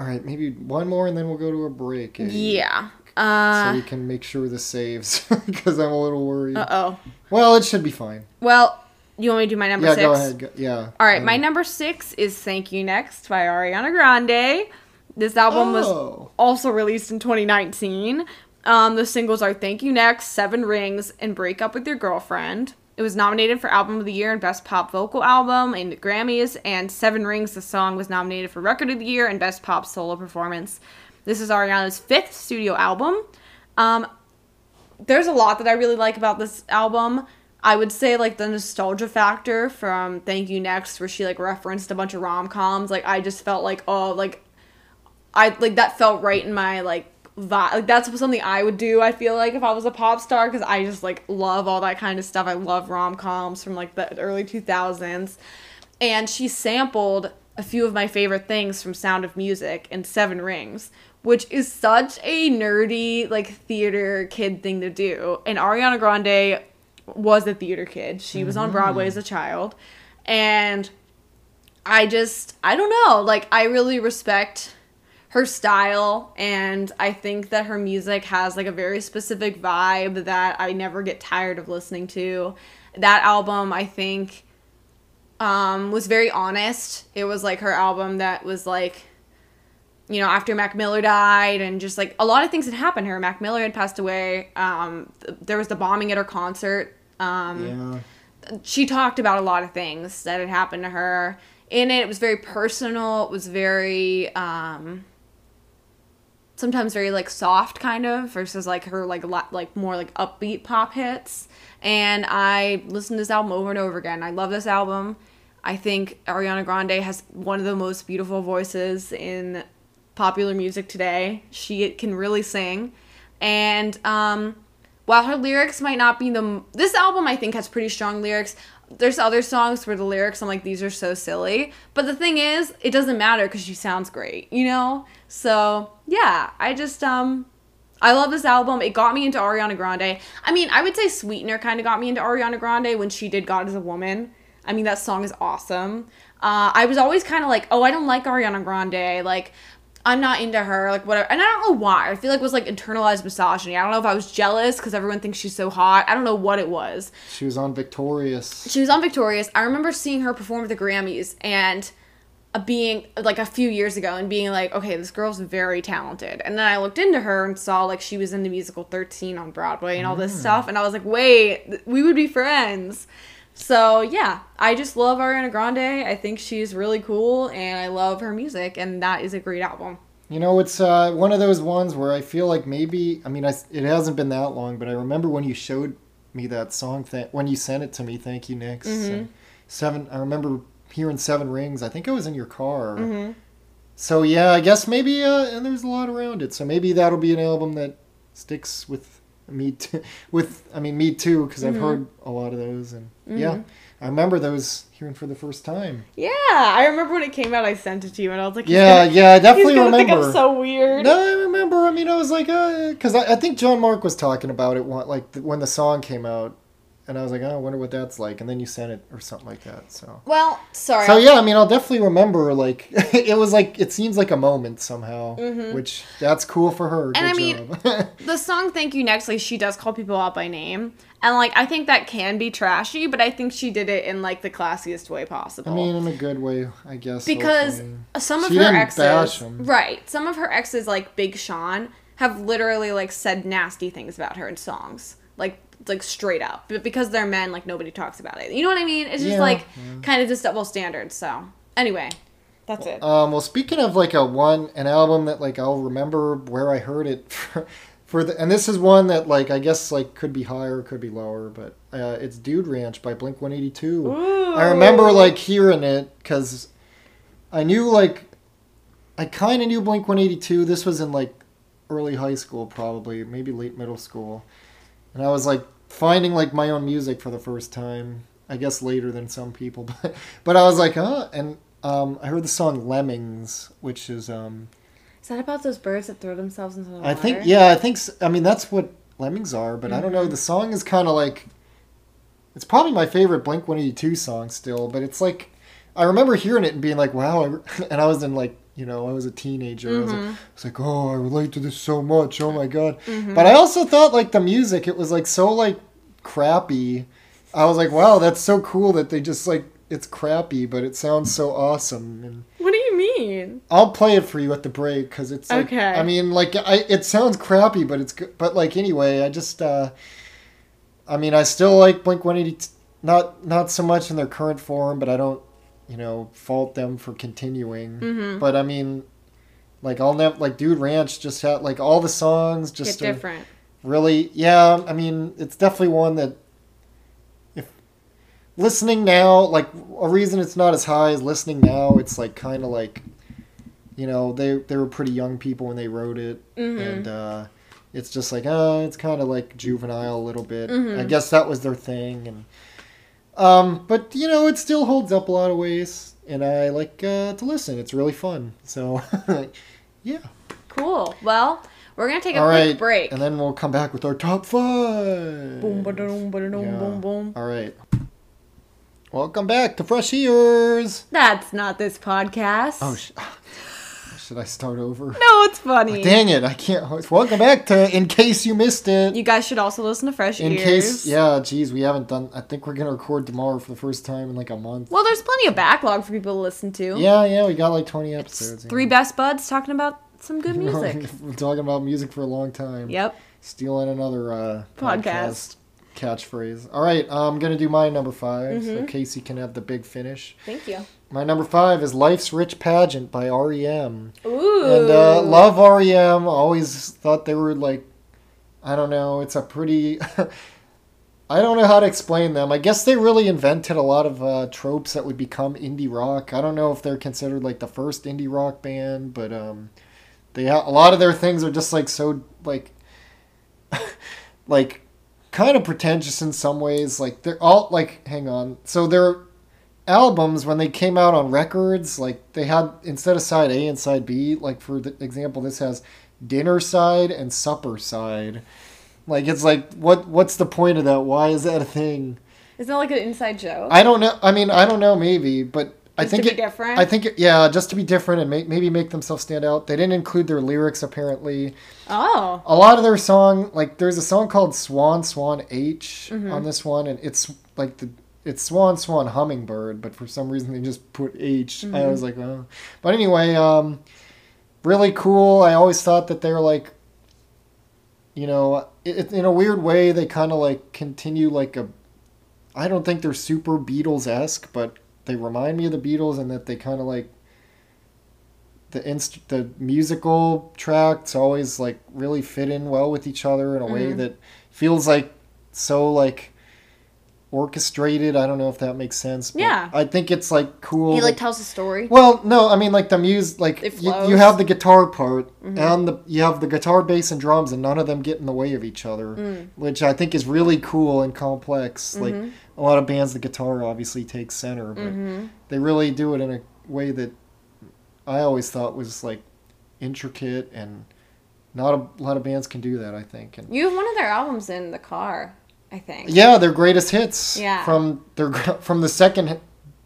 S1: All right, maybe one more and then we'll go to a break. eh?
S2: yeah.
S1: So
S2: Uh,
S1: we can make sure this saves because I'm a little worried.
S2: uh oh.
S1: Well, it should be fine.
S2: Well, you want me to do my number
S1: yeah,
S2: six?
S1: go ahead. Go, yeah.
S2: All right, my
S1: Um,
S2: number six is "Thank You Next" by Ariana Grande. This album was
S1: Oh.
S2: also released in 2019. Um, the singles are "Thank You Next," "Seven Rings," and "Break Up with Your Girlfriend." It was nominated for Album of the Year and Best Pop Vocal Album in the Grammys, and Seven Rings, the song, was nominated for Record of the Year and Best Pop Solo Performance. This is Ariana's fifth studio album. Um, there's a lot that I really like about this album. I would say like the nostalgia factor from Thank You Next, where she like referenced a bunch of rom coms. Like I just felt like oh like I like that felt right in my like vibe. Like that's something I would do. I feel like if I was a pop star because I just like love all that kind of stuff. I love rom coms from like the early two thousands, and she sampled a few of my favorite things from Sound of Music and Seven Rings, which is such a nerdy like theater kid thing to do. And Ariana Grande was a theater kid. She was on Broadway as a child, and I just I don't know, like I really respect her style and I think that her music has like a very specific vibe that I never get tired of listening to. That album I think um was very honest. It was like her album that was like you know, after Mac Miller died and just like a lot of things had happened to her. Mac Miller had passed away. Um th- there was the bombing at her concert. Um
S1: Yeah.
S2: she talked about a lot of things that had happened to her in it it was very personal it was very um sometimes very like soft kind of versus like her like lo- like more like upbeat pop hits. And i listened to this album over and over again. I love this album. I think ariana grande has one of the most beautiful voices in popular music today. She can really sing. And um while her lyrics might not be the this album i think has pretty strong lyrics. There's other songs where the lyrics i'm like these are so silly. But the thing is it doesn't matter because she sounds great you know so yeah i just um i love this album it got me into ariana grande i mean i would say sweetener kind of got me into ariana grande when she did god is a woman i mean that song is awesome uh, i was always kind of like oh i don't like ariana grande like I'm not into her, like whatever. And I don't know why. I feel like it was like internalized misogyny. I don't know if I was jealous because everyone thinks she's so hot. I don't know what it was.
S1: She was on Victorious.
S2: She was on Victorious. I remember seeing her perform at the Grammys and being like a few years ago and being like, okay, this girl's very talented. And then I looked into her and saw like she was in the musical 13 on Broadway and all this stuff. And I was like, wait, we would be friends. So yeah, I just love Ariana Grande. I think she's really cool and I love her music. And that is a great album.
S1: You know, it's uh, one of those ones where I feel like maybe, I mean, I, it hasn't been that long, but I remember when you showed me that song, th- when you sent it to me, Thank You, Nick.
S2: Mm-hmm.
S1: Seven, I remember hearing Seven Rings. I think it was in your car.
S2: Mm-hmm.
S1: So yeah, I guess maybe, uh, and there's a lot around it. So maybe that'll be an album that sticks with me too. With, I mean, me too, because
S2: Mm-hmm.
S1: I've heard a lot of those. And yeah, I remember those hearing for the first time.
S2: Yeah, I remember when it came out. I sent it to you, and I was like,
S1: Yeah,
S2: gonna-
S1: yeah, I definitely
S2: he's
S1: remember.
S2: Think I'm so weird.
S1: No, I remember. I mean, I was like, because I, I think John Mark was talking about it one, like when the song came out, and I was like, oh, I wonder what that's like. And then you sent it or something like that. So.
S2: Well, sorry.
S1: So yeah, I mean, I'll definitely remember. Like, it was like it seems like a moment somehow, which that's cool for her.
S2: Mm-hmm. And
S1: Good
S2: I mean, the song "Thank You Next," like she does call people out by name, and like I think that can be trashy, but I think she did it in like the classiest way possible.
S1: I mean, in a good way, I guess.
S2: because
S1: hopefully.
S2: some of
S1: She
S2: her exes, right? Some of her exes, like Big Sean, have literally like said nasty things about her in songs, like like straight up. But because they're men, like nobody talks about it. You know what I mean? It's just
S1: Yeah,
S2: like
S1: yeah.
S2: kind of just double standards. So anyway, that's it.
S1: Um, well, speaking of like a one an album that like I'll remember where I heard it for, for the and this is one that like I guess like could be higher, could be lower, but uh, it's Dude Ranch by Blink One Eighty Two. I remember like hearing it because I knew like I kind of knew Blink One Eighty Two. This was in like early high school, probably maybe late middle school, and I was like finding like my own music for the first time. I guess later than some people, but but I was like, huh, and um, I heard the song Lemmings, which is um,
S2: Is that about those birds that throw themselves into the water?
S1: I think yeah, I think I mean that's what lemmings are, but I don't know.
S2: Mm-hmm.
S1: The song is kind of like it's probably my favorite Blink One Eighty Two song still, but it's like I remember hearing it and being like, wow, and I was in like you know I was a teenager. I, was like,
S2: Mm-hmm.
S1: I was like, oh, I relate to this so much. Oh my god! But I also thought like the music, it was like so like crappy. I was like, wow, that's so cool that they just like it's crappy, but it sounds so awesome and.
S2: What do you mean?
S1: I'll play it for you at the break because it's like,
S2: Okay.
S1: I mean, like I, it sounds crappy, but it's good. But like anyway, I just, uh, I mean, I still like Blink One Eighty. Not not so much in their current form, but I don't, you know, fault them for continuing.
S2: Mm-hmm.
S1: But I mean, like I'll never like Dude Ranch just had like all the songs just are
S2: different.
S1: really yeah. I mean, it's definitely one that if listening now, like a reason it's not as high as listening now, it's like kind of like you know they they were pretty young people when they wrote it,
S2: Mhm.
S1: and uh, it's just like oh, it's kind of like juvenile a little bit.
S2: Mhm.
S1: I guess that was their thing, and um, but you know it still holds up a lot of ways, and I like uh, to listen. It's really fun. So yeah,
S2: Cool. Well, we're gonna take a
S1: all
S2: quick
S1: right,
S2: break.
S1: and then we'll come back with our top five.
S2: boom, ba-dum, ba-dum,
S1: Yeah.
S2: boom, boom.
S1: All right. Welcome back to Fresh Ears.
S2: That's not this podcast.
S1: Oh, sh- should I start over?
S2: no, it's funny.
S1: Dang it! I can't. host. Welcome back to In Case You Missed It.
S2: You guys should also listen to Fresh
S1: in
S2: Ears.
S1: case, yeah, geez, we haven't done. I think we're gonna record tomorrow for the first time in like a month.
S2: Well, there's plenty of backlog for people to listen to.
S1: Yeah, yeah, we got like twenty episodes.
S2: Three best buds talking about some good music.
S1: we're talking about music for a long time.
S2: yep.
S1: Stealing another uh,
S2: Podcast.
S1: podcast catchphrase. All right, I'm gonna do my number 5 so
S2: Mhm.
S1: Casey can have the big finish.
S2: Thank you.
S1: My number five is "Life's Rich Pageant" by REM.
S2: Ooh.
S1: And uh, love REM. Always thought they were like, I don't know. It's a pretty. I don't know how to explain them. I guess they really invented a lot of uh, tropes that would become indie rock. I don't know if they're considered like the first indie rock band, but um, they ha- a lot of their things are just like so like, like, kind of pretentious in some ways. Like they're all like, hang on. So their albums when they came out on records, like they had instead of side A and side B, like for the example, this has dinner side and supper side. Like it's like what what's the point of that? Why is that a thing?
S2: Isn't that like an inside joke?
S1: I don't know. I mean, I don't know. Maybe, but I think it,
S2: different?
S1: I think it, yeah, just to be different and make, maybe make themselves stand out. They didn't include their lyrics apparently.
S2: oh.
S1: A lot of their song, like there's a song called Swan Swan H
S2: Mm-hmm.
S1: on this one, and it's like the it's Swan Swan Hummingbird, but for some reason they just put H. I
S2: Mm-hmm.
S1: was like, oh. But anyway, um, really cool. I always thought that they're like, you know, it, in a weird way, they kind of like continue like a. I don't think they're super Beatles esque, but they remind me of the Beatles and that they kind of like the inst- the musical tracks always like really fit in well with each other in a way
S2: Mhm.
S1: that feels like so like orchestrated. I don't know if that makes sense. But
S2: Yeah.
S1: I think it's like cool.
S2: He like tells a story.
S1: well, no, I mean like the music, like you.
S2: Mm-hmm.
S1: you have the guitar part and the you have the guitar, bass, and drums, and none of them get in the way of each other,
S2: Mm.
S1: which I think is really cool and complex. Like
S2: Mhm.
S1: A lot of bands, the guitar obviously takes center, but
S2: Mm-hmm.
S1: they really do it in a way that I always thought was like intricate and not a lot of bands can do that. I think. And
S2: You have one of their albums in the car. I think.
S1: Yeah, their greatest hits.
S2: Yeah.
S1: From their from the second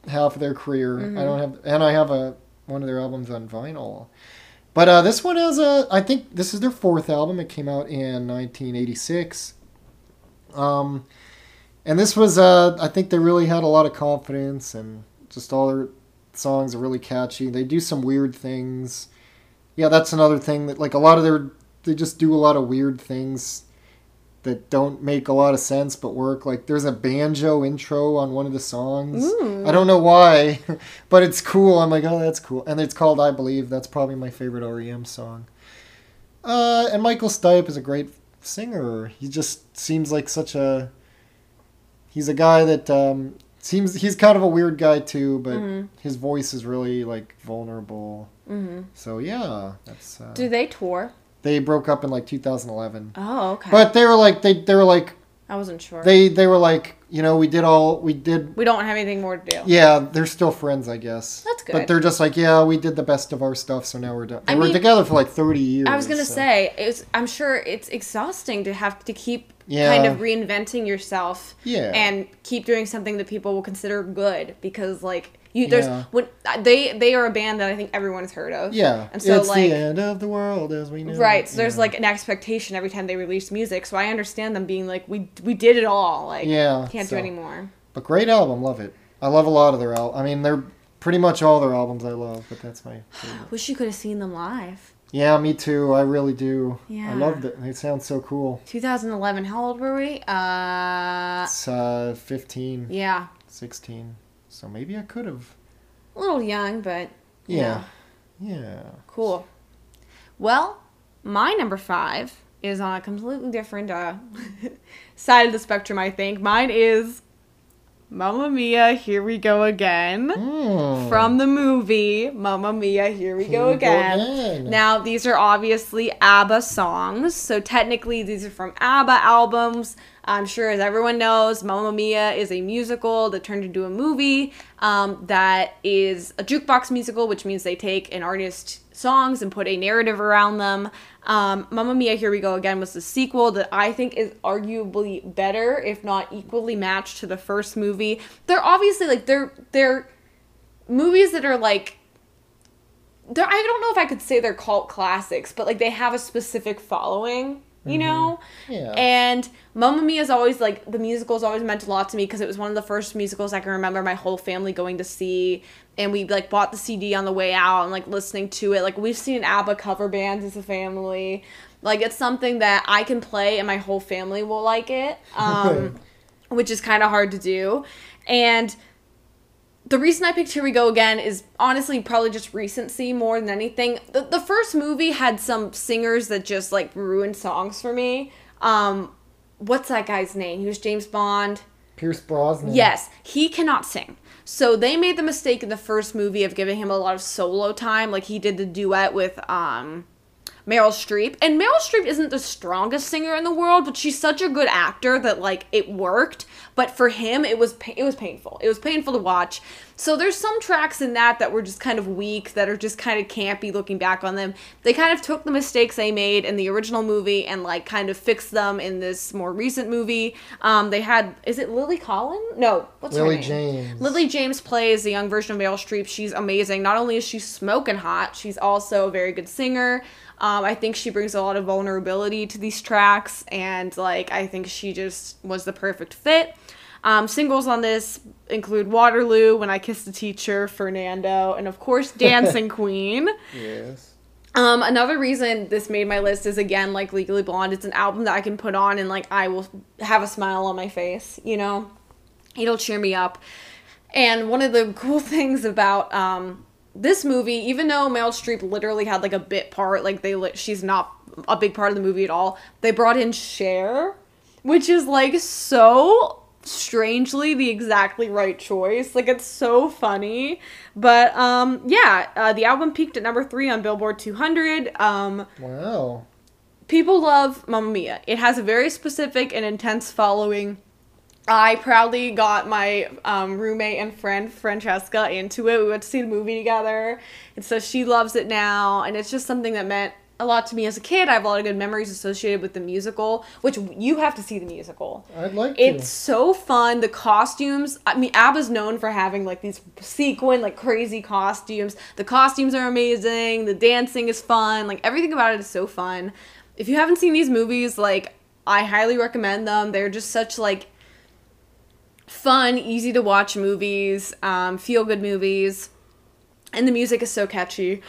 S1: half of their career.
S2: Mm-hmm.
S1: I don't have, and I have a one of their albums on vinyl. But uh, this one has a. I think this is their fourth album. It came out in 1986. Um, and this was. Uh, I think they really had a lot of confidence, and just all their songs are really catchy. They do some weird things. Yeah, that's another thing that like a lot of their. They just do a lot of weird things that don't make a lot of sense but work. Like there's a banjo intro on one of the songs.
S2: Ooh.
S1: I don't know why, but it's cool. I'm like, oh, that's cool. And it's called I Believe. That's probably my favorite REM song. Uh, and Michael Stipe is a great singer. He just seems like such a. He's a guy that um, seems he's kind of a weird guy too, but
S2: Mhm.
S1: his voice is really like vulnerable.
S2: hmm
S1: So yeah, that's. Uh,
S2: Do they tour?
S1: they broke up in like 2011.
S2: Oh, okay.
S1: But they were like they they were like
S2: I wasn't sure.
S1: they they were like you know we did all we did
S2: we don't have anything more to do.
S1: yeah they're still friends I guess.
S2: That's good.
S1: But they're just like yeah we did the best of our stuff so now we're done. They
S2: I
S1: were
S2: mean,
S1: together for like 30 years.
S2: I was gonna
S1: so-
S2: say, it's, I'm sure it's exhausting to have to keep
S1: Yeah.
S2: kind of reinventing yourself
S1: Yeah.
S2: and keep doing something that people will consider good because like you there's
S1: Yeah.
S2: when they they are a band that I think everyone has heard of.
S1: Yeah,
S2: And so
S1: it's
S2: like
S1: the end of the world as we know. It.
S2: Right, so there's
S1: Yeah.
S2: like an expectation every time they release music. So I understand them being like we we did it all. Like
S1: Yeah,
S2: can't
S1: so-
S2: do anymore.
S1: But great album, love it. I love a lot of their al. I mean, they're pretty much all their albums I love, but that's my favorite.
S2: Wish you could have seen them live.
S1: Yeah, me too. I really do.
S2: Yeah.
S1: I loved it. It sounds so cool.
S2: 2011. How old were we? Uh,
S1: It's uh, 15,
S2: yeah,
S1: 16. So maybe I could have.
S2: a little young, but
S1: Yeah. Yeah.
S2: Cool. Well, my number five is on a completely different uh, side of the spectrum, I think. Mine is Mamma Mia, Here We Go Again.
S1: Mm.
S2: From the movie Mamma Mia, Here We Go
S1: Here we go
S2: Again.
S1: again.
S2: Now, these are obviously ABBA songs, so technically these are from ABBA albums. I'm sure, as everyone knows, Mamma Mia is a musical that turned into a movie um, that is a jukebox musical, which means they take an artist's songs and put a narrative around them. Um, Mamma Mia, Here We Go Again was the sequel that I think is arguably better, if not equally matched to the first movie. They're obviously like they're they're movies that are like they're, I don't know if I could say they're cult classics, but like they have a specific following, you know?
S1: Yeah.
S2: And Mamma Mia is always like the musical's always meant a lot to me because it was one of the first musicals I can remember my whole family going to see. And we like bought the CD on the way out and like listening to it. Like we've seen ABBA cover bands as a family. Like it's something that I can play and my whole family will like it. Um, which is kind of hard to do. And the reason I picked Here We Go Again is honestly probably just recency more than anything. The, the first movie had some singers that just like ruined songs for me. Um, what's that guy's name? He was James Bond.
S1: Pierce Brosnan.
S2: Yes, he cannot sing. So they made the mistake in the first movie of giving him a lot of solo time. Like he did the duet with um Meryl Streep. And Meryl Streep isn't the strongest singer in the world, but she's such a good actor that like it worked. But for him, it was pa- it was painful. It was painful to watch. So there's some tracks in that that were just kind of weak, that are just kind of campy looking back on them. They kind of took the mistakes they made in the original movie and like kind of fixed them in this more recent movie. Um, they had is it Lily Collin? No, what's her
S1: Lily
S2: name?
S1: James.
S2: Lily James plays the young version of Meryl Streep. She's amazing. Not only is she smoking hot, she's also a very good singer. Um, I think she brings a lot of vulnerability to these tracks, and like I think she just was the perfect fit. Um, singles on this include Waterloo, When I Kissed a Teacher, Fernando, and of course Dancing Queen.
S1: Yes.
S2: Um, another reason this made my list is again like Legally Blonde. It's an album that I can put on and like I will have a smile on my face. You know, it'll cheer me up. And one of the cool things about um, this movie, even though Meryl Streep literally had like a bit part, like they li- she's not a big part of the movie at all. They brought in Cher, which is like so strangely the exactly right choice. Like it's so funny. But um yeah, uh, the album peaked at number 3 on Billboard 200. Um
S1: Wow.
S2: people love Mamma Mia. It has a very specific and intense following. I proudly got my um, roommate and friend Francesca into it. We went to see the movie together, and so she loves it now. And it's just something that meant a lot to me as a kid. I have a lot of good memories associated with the musical, which you have to see the musical.
S1: I'd like to.
S2: It's so fun. The costumes. I mean, ABBA's known for having like these sequin, like crazy costumes. The costumes are amazing. The dancing is fun. Like everything about it is so fun. If you haven't seen these movies, like I highly recommend them. They're just such like fun, easy to watch movies, um, feel good movies, and the music is so catchy.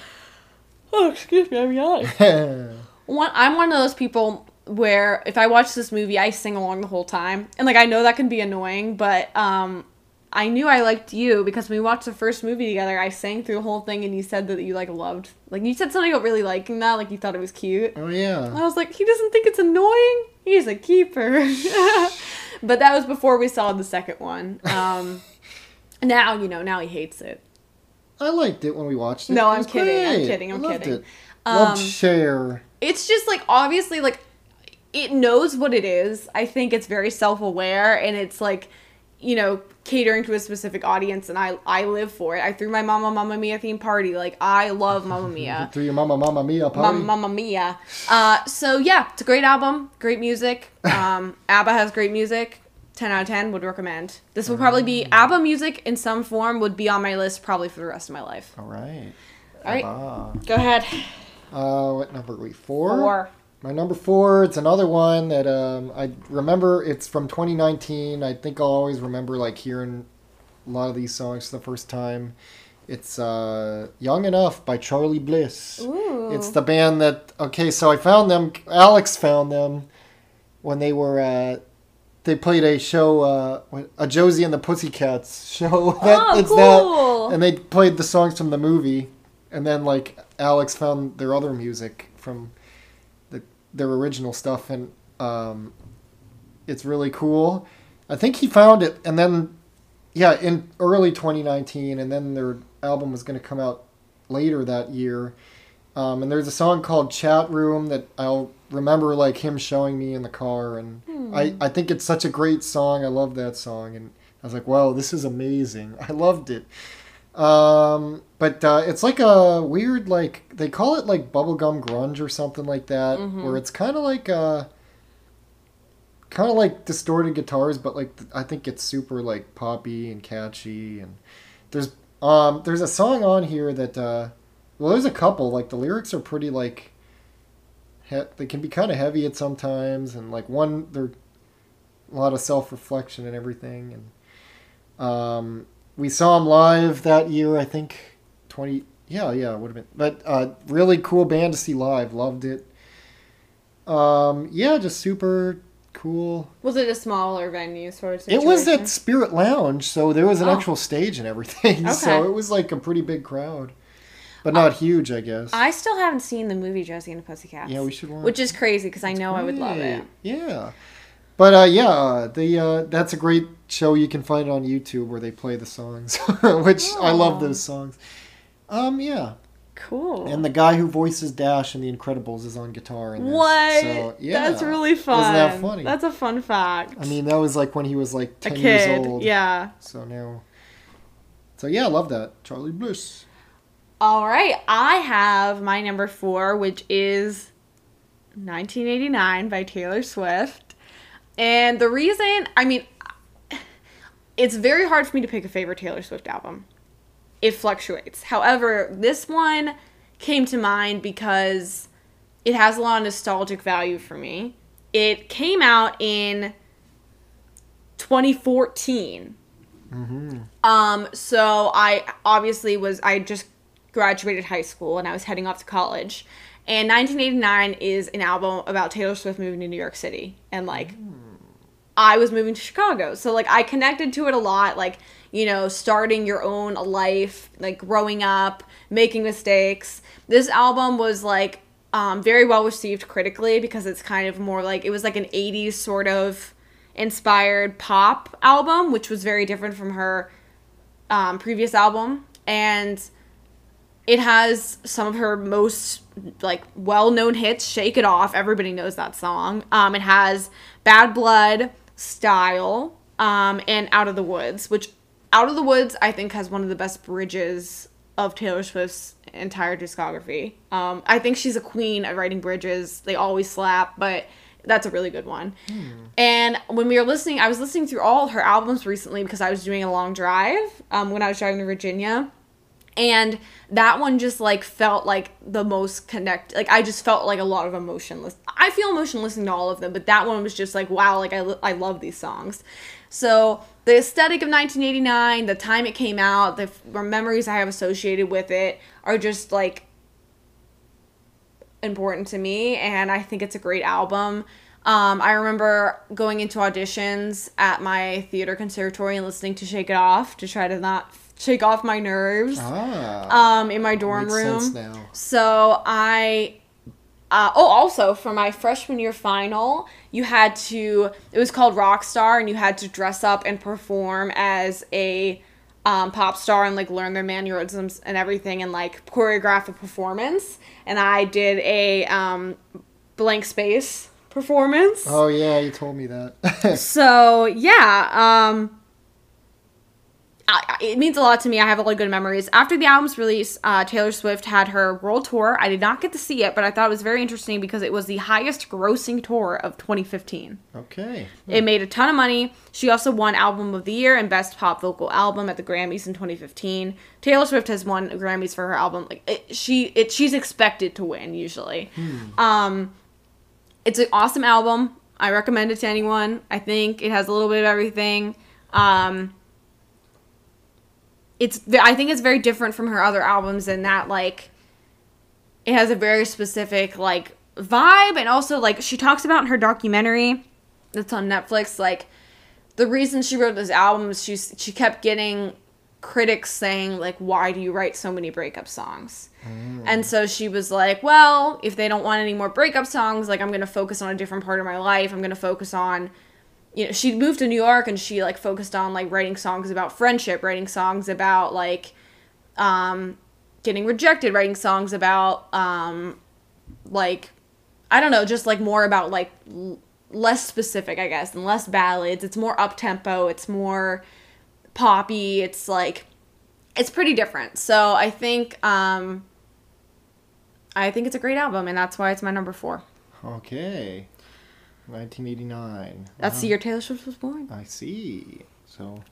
S2: Oh, excuse me, I'm yawning. one I'm one of those people where if I watch this movie, I sing along the whole time. And like I know that can be annoying, but um I knew I liked you because when we watched the first movie together, I sang through the whole thing and you said that you like loved like you said something about really liking that, like you thought it was cute.
S1: oh yeah.
S2: I was like, he doesn't think it's annoying. He's a keeper. but that was before we saw the second one. Um now, you know, now he hates it.
S1: I liked it when we watched it.
S2: No,
S1: It
S2: I'm kidding, I'm kidding, I'm
S1: I loved
S2: kidding.
S1: It. Loved
S2: Um, it's just like obviously like it knows what it is. I think it's very self-aware and it's like you know catering to a specific audience and I I live for it. I threw my Mama Mamma Mia theme party. Like I love Mama Mia.
S1: Through your Mama Mama Mia party.
S2: Mama Mamma Mia. Uh, so yeah, it's a great album, great music. Um, ABBA has great music. Ten out of ten would recommend. This would probably be ABBA music in some form would be on my list probably for the rest of my life.
S1: All right.
S2: All right,
S1: Ah.
S2: go ahead.
S1: Uh, what number are we? Four.
S2: Four.
S1: My number four. It's another one that um, I remember. It's from 2019. I think I'll always remember like hearing a lot of these songs for the first time. It's uh, "Young Enough" by Charly Bliss.
S2: Ooh.
S1: It's the band that. Okay, so I found them. Alex found them when they were. Uh, they played a show, uh, a Josie and the Pussycats show. That,
S2: Oh,
S1: it's
S2: cool.
S1: that, and they played the songs from the movie, and then like Alex found their other music from their original stuff, and um, it's really cool. I think he found it, and then yeah, in early 2019, and then their album was going to come out later that year. Um, and there's a song called Chat Room that I'll remember like him showing me in the car, and I, I think it's such a great song. I love that song, and I was like, wow, this is amazing. I loved it. Um, but uh, it's like a weird like they call it like bubblegum grunge or something like that, where it's kind of like uh kind of like distorted guitars, but like I think it's super like poppy and catchy. And there's um there's a song on here that uh well there's a couple like the lyrics are pretty like he- they can be kind of heavy at sometimes, and like one they're a lot of self reflection and everything. And um we saw him live that year, I think twenty. Yeah, yeah, it would have been. But uh, really cool band to see live. Loved it. Um, yeah, just super cool.
S2: Was it a smaller venue sort of
S1: It was at Spirit Lounge, so there was an
S2: Oh.
S1: actual stage and everything. So it was like a pretty big crowd, but not huge, I guess.
S2: I still haven't seen the movie Josie and the Pussycats.
S1: yeah, we should watch.
S2: Which is crazy because I know I would love it.
S1: Yeah, but uh, yeah, uh, the uh, that's a great show. You can find it on YouTube where they play the songs, which I love those songs. Um, yeah,
S2: Cool.
S1: and the guy who voices Dash in The Incredibles is on guitar in this.
S2: what?
S1: So, yeah,
S2: That's really fun.
S1: Isn't that funny?
S2: That's a fun fact.
S1: I mean, that was like when he was like ten years old.
S2: Yeah.
S1: So now, so yeah, I love that Charly Bliss.
S2: All right. I have my number four, which is 1989 by Taylor Swift. And the reason, I mean, it's very hard for me to pick a favorite Taylor Swift album. It fluctuates. However, this one came to mind because it has a lot of nostalgic value for me. It came out in 2014. Um, so I obviously was I just graduated high school and I was heading off to college. And 1989 is an album about Taylor Swift moving to New York City and like I was moving to Chicago. So like I connected to it a lot like, you know, starting your own life, like growing up, making mistakes. This album was like um, very well received critically because it's kind of more like it was like an 80s sort of inspired pop album, which was very different from her um, previous album. And it has some of her most like well-known hits shake it off everybody knows that song um, it has bad blood style um, and out of the woods which out of the woods i think has one of the best bridges of taylor swift's entire discography. Um, I think she's a queen at writing bridges. They always slap, but that's a really good one. And when we were listening, I was listening through all her albums recently because I was doing a long drive um, when I was driving to Virginia. And that one just like felt like the most connect. Like I just felt like a lot of emotion. lis- I feel emotion listening to all of them, but that one was just like wow. Like I I love these songs. So the aesthetic of 1989, the time it came out, the memories I have associated with it are just like important to me and I think it's a great album. Um, I remember going into auditions at my theater conservatory and listening to Shake It Off to try to not shake off my nerves
S1: Ah,
S2: um, in my dorm room. So I. Uh, oh, also for my freshman year final, you had to. It was called Rockstar, and you had to dress up and perform as a um, pop star and like learn their mannerisms and everything, and like choreograph a performance. And I did a um, blank space performance.
S1: Oh yeah, you told me that.
S2: So yeah, um, I, it means a lot to me. I have a lot of good memories. After the album's release, uh, Taylor Swift had her world tour. I did not get to see it, but I thought it was very interesting because it was the highest grossing tour of 2015.
S1: okay.
S2: It made a ton of money. She also won Album of the Year and Best Pop Vocal Album at the Grammys in 2015. Taylor Swift has won Grammys for her album. Like it, she, it, she's expected to win usually. Um, it's an awesome album. I recommend it to anyone. I think it has a little bit of everything. Um, it's I think it's very different from her other albums in that like it has a very specific like vibe and also like she talks about in her documentary that's on Netflix like the reason she wrote this album is she she kept getting critics saying like why do you write so many breakup songs? Mm. And so she was like well if they don't want any more breakup songs like i'm gonna focus on a different part of my life. I'm gonna focus on you know she moved to new york and she like focused on like writing songs about friendship writing songs about like um getting rejected writing songs about um like i don't know just like more about like l- less specific i guess and less ballads. It's more up tempo it's more poppy. It's like it's pretty different. So i think um i think it's a great album and that's why it's my number four.
S1: Okay. 1989.
S2: that's
S1: Wow.
S2: the year taylor swift was born
S1: I see. So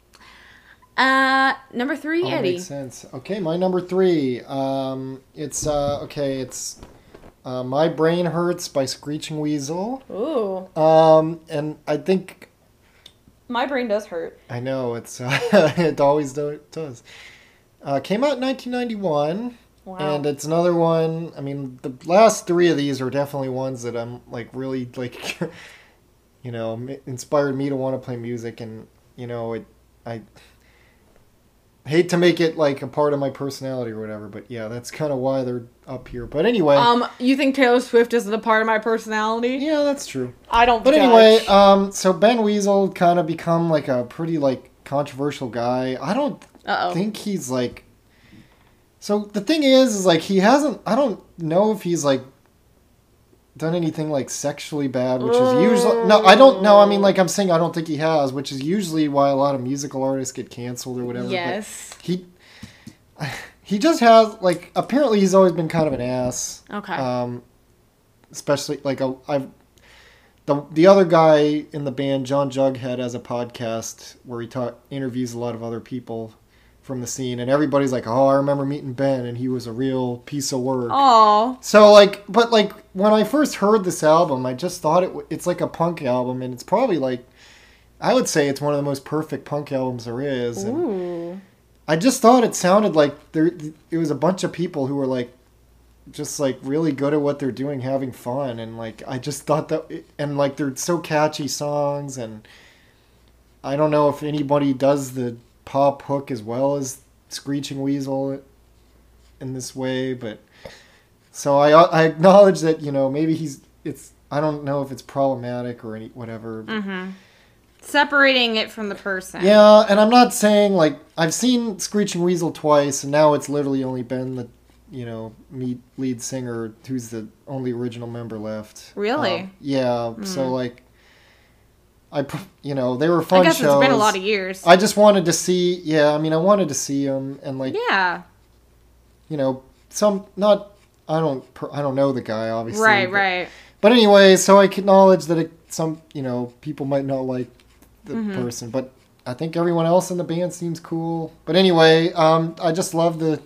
S2: uh number three
S1: all
S2: eddie
S1: makes sense. Okay, my number three. Um, it's uh, okay. It's uh, "My Brain Hurts" by Screeching Weasel.
S2: ooh
S1: Um, and I think
S2: my brain does hurt
S1: I know it's uh, it always do, does. Uh, came out in 1991.
S2: Wow
S1: And it's another one. I mean, the last three of these are definitely ones that I'm like really like, you know, inspired me to want to play music. And you know, it I hate to make it like a part of my personality or whatever, but yeah, that's kind of why they're up here. But anyway,
S2: um you think taylor swift isn't a part of my personality
S1: yeah, that's true.
S2: i don't
S1: But
S2: judge.
S1: anyway, um, so Ben Weasel kind of become like a pretty like controversial guy. I don't
S2: uh-oh
S1: think he's like so the thing is is like he hasn't i don't know if he's like done anything like sexually bad which is usually no i don't know. I mean like i'm saying i don't think he has which is usually why a lot of musical artists get canceled or whatever but
S2: yes.
S1: he he just has like apparently he's always been kind of an ass.
S2: Okay.
S1: Um especially like a, i've the, the other guy in the band john jughead has a podcast where he ta- interviews a lot of other people from the scene and everybody's like oh i remember meeting ben and he was a real piece of work.
S2: Oh
S1: so like but like when i first heard this album i just thought it w- it's like a punk album and it's probably like i would say it's one of the most perfect punk albums there is and
S2: ooh.
S1: I just thought it sounded like there it was a bunch of people who were like just like really good at what they're doing having fun and like I just thought that and like they're so catchy songs and I don't know if anybody does the pop hook as well as Screeching Weasel in this way but so I I acknowledge that you know maybe he's it's I don't know if it's problematic or any whatever
S2: mm-hmm separating it from the person
S1: yeah, and I'm not saying like I've seen Screeching Weasel twice, and now it's literally only been the, you know, meet lead singer who's the only original member left.
S2: Really?
S1: Um, yeah. So like, I, you know, they were fun
S2: i guess
S1: shows.
S2: it's been a lot of years
S1: I just wanted to see. Yeah, I mean, I wanted to see them, and like,
S2: yeah
S1: you know, some not I don't I don't know the guy obviously.
S2: Right,
S1: but-
S2: right.
S1: But anyway, so I acknowledge that it, some you know people might not like the
S2: Mm-hmm.
S1: person, but I think everyone else in the band seems cool. But anyway, um, I just love the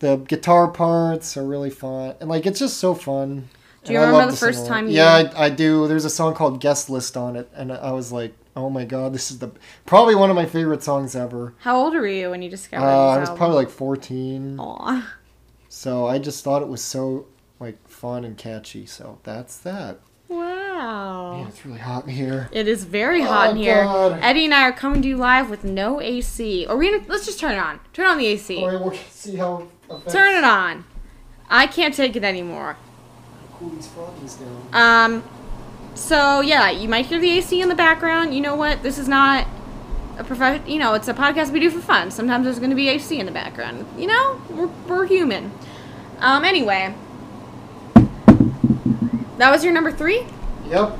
S1: the guitar parts are really fun, and like it's just so fun.
S2: Do you
S1: And I
S2: remember
S1: love
S2: the first time you-
S1: Yeah, I, I do. There's a song called "Guest List" on it, and I was like, "Oh my god, this is the probably one of my favorite songs ever."
S2: How old were you when you discovered
S1: Uh,
S2: this
S1: I was
S2: album?
S1: probably like 14,
S2: Aw.
S1: so I just thought it was so like fun and catchy. So that's that.
S2: Wow.
S1: Man, it's really hot in here.
S2: It is very hot
S1: Oh,
S2: in here.
S1: God.
S2: Eddie and I are coming to you live with no AC. Or we gonna let's just turn it on. Turn on the AC.
S1: All right, we'll see how. affects-
S2: Turn it on. I can't take it anymore.
S1: Cool these froggies down.
S2: Um, so yeah, you might hear the AC in the background. You know what? This is not a prof. You know, it's a podcast we do for fun. Sometimes there's going to be AC in the background. You know, we're we're human. Um, anyway, that was your number three.
S1: Yep.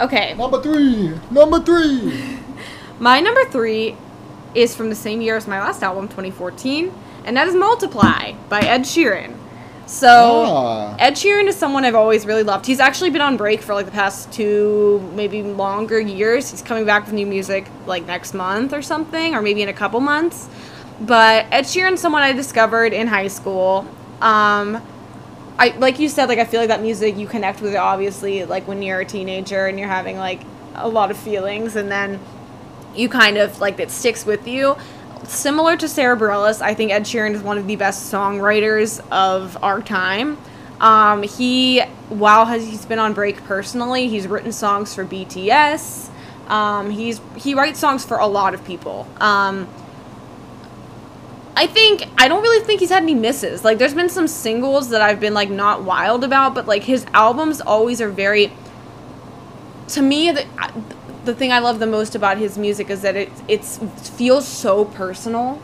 S2: Okay,
S1: Number three. Number three.
S2: my number three is from the same year as my last album, 2014, and that is "Multiply" by Ed Sheeran. So.
S1: Ah.
S2: Ed Sheeran is someone I've always really loved. He's actually been on break for like the past two, maybe longer years. He's coming back with new music like next month or something, or maybe in a couple months. But Ed Sheeran's someone I discovered in high school. Um, I like you said, like I feel like that music you connect with it obviously like when you're a teenager and you're having like a lot of feelings, and then you kind of like it sticks with you. Similar to Sara Bareilles, I think Ed Sheeran is one of the best songwriters of our time. Um, he, while has he's been on break personally, he's written songs for BTS. Um, he's he writes songs for a lot of people. Um, I think I don't really think he's had any misses. Like there's been some singles that I've been like not wild about, but like his albums always are very to me the, the thing I love the most about his music is that it it's it feels so personal.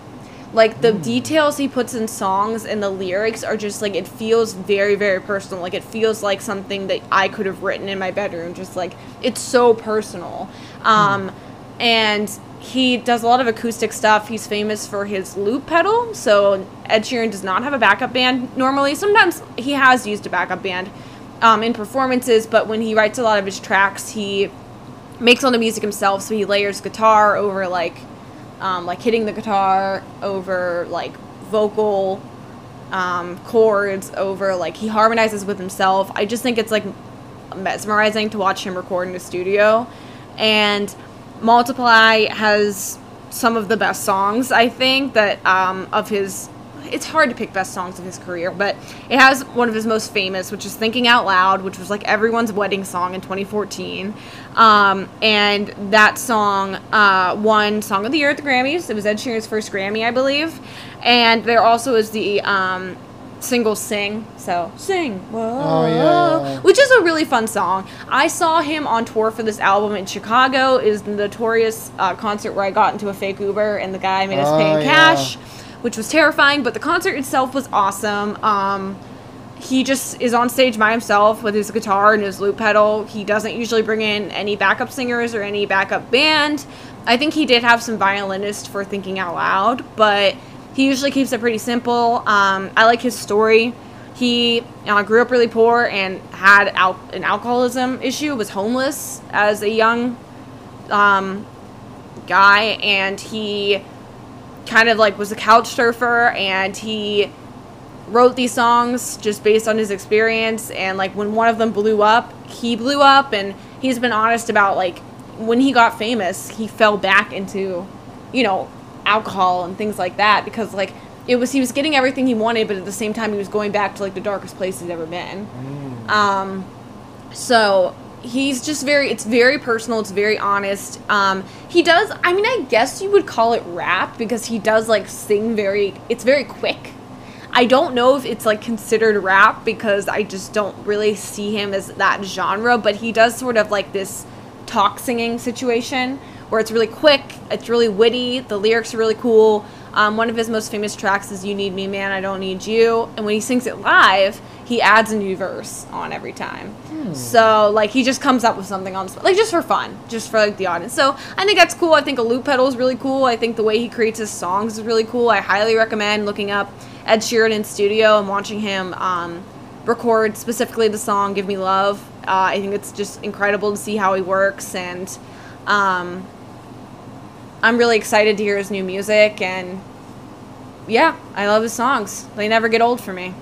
S2: Like the details he puts in songs and the lyrics are just like it feels very very personal. Like it feels like something that I could have written in my bedroom. Just like it's so personal. Um, and he does a lot of acoustic stuff. He's famous for his loop pedal. So Ed Sheeran does not have a backup band normally. Sometimes he has used a backup band um, in performances, but when he writes a lot of his tracks, he makes all the music himself. So he layers guitar over like um, like hitting the guitar over like vocal um, chords over like he harmonizes with himself. I just think it's like mesmerizing to watch him record in the studio. And Multiply has some of the best songs I think that um, of his. It's hard to pick best songs of his career, but it has one of his most famous, which is "Thinking Out Loud," which was like everyone's wedding song in 2014. Um, and that song uh, won Song of the Year at the Grammys. It was Ed Sheeran's first Grammy, I believe. And there also is the um, single "Sing." So sing, whoa,
S1: Oh, yeah,
S2: which is a really fun song. I saw him on tour for this album in Chicago. Is the notorious uh, concert where I got into a fake Uber and the guy made us pay
S1: Oh,
S2: in
S1: yeah.
S2: cash, which was terrifying. But the concert itself was awesome. Um, he just is on stage by himself with his guitar and his loop pedal. He doesn't usually bring in any backup singers or any backup band. I think he did have some violinist for Thinking Out Loud, but he usually keeps it pretty simple. Um, I like his story. He uh, grew up really poor and had al- an alcoholism issue, was homeless as a young um, guy, and he kind of like was a couch surfer and he wrote these songs just based on his experience and like when one of them blew up he blew up and he's been honest about like when he got famous he fell back into you know alcohol and things like that because like it was he was getting everything he wanted but at the same time he was going back to like the darkest place he's ever been. Um so he's just very it's very personal it's very honest. Um he does i mean i guess you would call it rap because he does like sing very it's very quick. I don't know if it's like considered rap because i just don't really see him as that genre but he does sort of like this talk singing situation where it's really quick it's really witty the lyrics are really cool um, one of his most famous tracks is you need me man i don't need you and when he sings it live he adds a new verse on every time so like he just comes up with something on the spot, like just for fun, just for like the audience. So I think that's cool. I think a loop pedal is really cool. I think the way he creates his songs is really cool. I highly recommend looking up Ed Sheeran in studio and watching him um, record specifically the song "Give Me Love." Uh, I think it's just incredible to see how he works, and um, I'm really excited to hear his new music. And yeah, I love his songs. They never get old for me.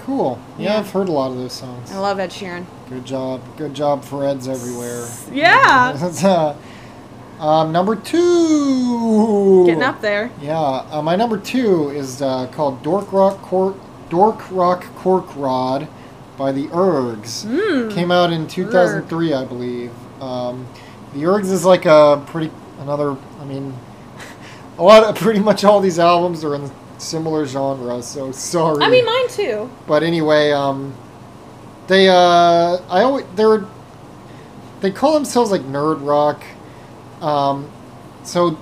S1: Cool. Yeah,
S2: Yeah.
S1: I've heard a lot of those songs.
S2: I love Ed Sheeran.
S1: Good job. Good job for Eds everywhere.
S2: Yeah,
S1: uh, um, number two.
S2: getting up there.
S1: Yeah, uh, my number two is uh, called Dork Rock Cork Dork Rock Cork Rod by the Ergs.
S2: Mm.
S1: Came out in 2003, I believe. Um, the Ergs is like a pretty another. I mean, a lot of pretty much all these albums are in similar genres. So sorry.
S2: I mean, mine too.
S1: But anyway, um, they uh, I always they're they call themselves like nerd rock. Um, so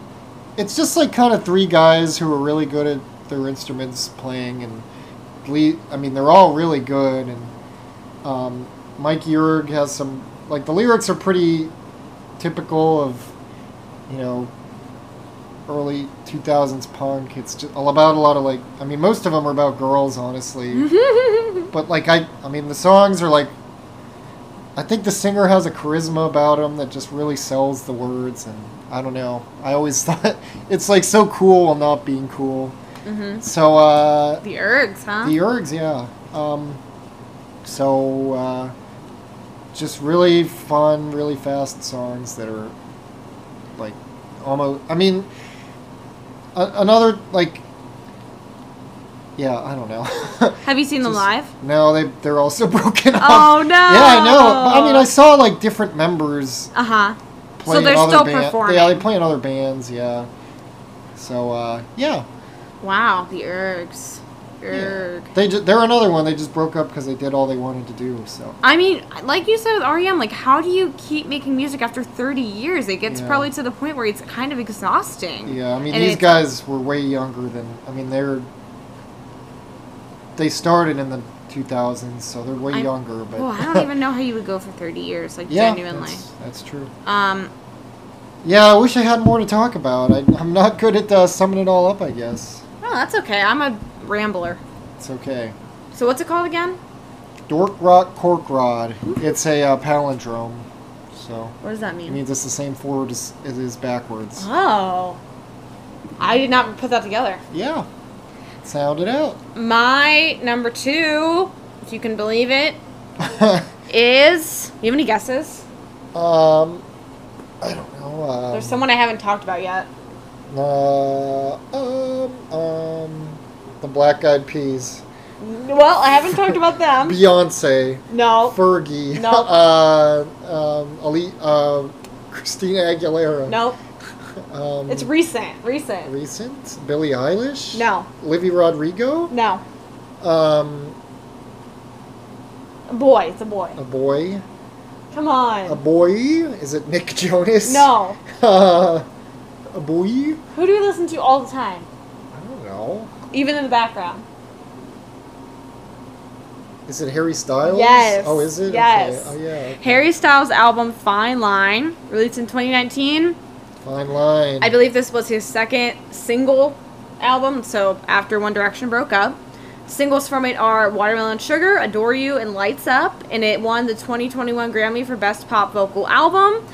S1: it's just like kind of three guys who are really good at their instruments playing and I mean they're all really good and um, Mikey Erg has some like the lyrics are pretty typical of you know early 2000s punk. It's just all about a lot of like i mean most of them are about girls honestly. But like i i mean the songs are like i think the singer has a charisma about him that just really sells the words and i don't know. I always thought it's like so cool while not being cool.
S2: Hmm
S1: so uh
S2: The Ergs, huh?
S1: the ergs yeah. Um so uh just really fun really fast songs that are like almost i mean a- another like yeah i don't know
S2: Have you seen them live?
S1: no they they're also broken up
S2: Oh no!
S1: yeah i know i mean i saw like different members
S2: Uh huh. So they're
S1: other
S2: still
S1: band-
S2: performing.
S1: yeah they play in other bands yeah so uh yeah
S2: Wow, the Ergs. Erg.
S1: they ju- they're another one they just broke up because they did all they wanted to do so
S2: I mean, like you said with REM, like how do you keep making music after 30 years? It gets
S1: Yeah.
S2: probably to the point where it's kind of exhausting.
S1: Yeah, I mean
S2: And
S1: these guys were way younger than I mean they're they started in the 2000s, so they're way
S2: I'm-
S1: younger. But
S2: Well, I don't even know how you would go for 30 years, like
S1: yeah,
S2: genuinely.
S1: that's, that's true.
S2: Um,
S1: Yeah, I wish I had more to talk about. I, I'm not good at uh, summing it all up. I guess
S2: oh, that's okay. I'm a rambler.
S1: it's okay.
S2: So what's it called again?
S1: Dork Rock Cork Rod. It's a uh, palindrome, so
S2: What does that mean?
S1: it means it's the same forward as it is backwards.
S2: Oh, I did not put that together.
S1: Yeah, sound it out.
S2: My number two, if you can believe it, is. You have any guesses?
S1: um, I don't know. Um,
S2: There's someone I haven't talked about yet.
S1: Uh, um, um, the Black Eyed Peas,
S2: Well, I haven't talked about them.
S1: Beyonce,
S2: No.
S1: Fergie,
S2: No.
S1: uh, um, Ali, uh, Christina Aguilera.
S2: Nope.
S1: Um,
S2: It's recent. Recent.
S1: recent. Billie Eilish.
S2: No.
S1: Livy Rodrigo.
S2: No.
S1: Um,
S2: A boy. It's a boy.
S1: a boy.
S2: Come on.
S1: A boy. Is it Nick Jonas?
S2: No.
S1: Uh, a boy.
S2: Who do we listen to all the time?
S1: I don't know.
S2: Even in the background.
S1: Is it Harry Styles?
S2: Yes.
S1: Oh, is it?
S2: Yes.
S1: Okay. Oh, yeah. okay.
S2: Harry Styles' album Fine Line, released in 2019.
S1: Fine line.
S2: I believe this was his second single album, so after One Direction broke up. Singles from it are Watermelon Sugar, Adore You, and Lights Up, and it won the 2021 Grammy for Best Pop Vocal Album.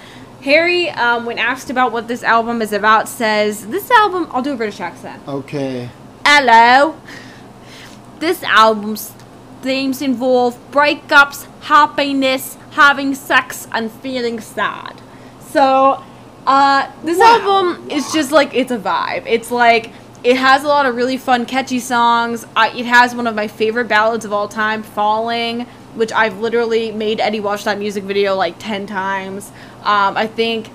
S2: Harry, um, when asked about what this album is about, says, This album, I'll do a British accent.
S1: Okay.
S2: Hello. This album's themes involve breakups, happiness, having sex, and feeling sad. So, uh, this album is just like it's a vibe. It's like it has a lot of really fun, catchy songs. I, it has one of my favorite ballads of all time, "Falling," which I've literally made Eddie watch that music video like ten times. Um, I think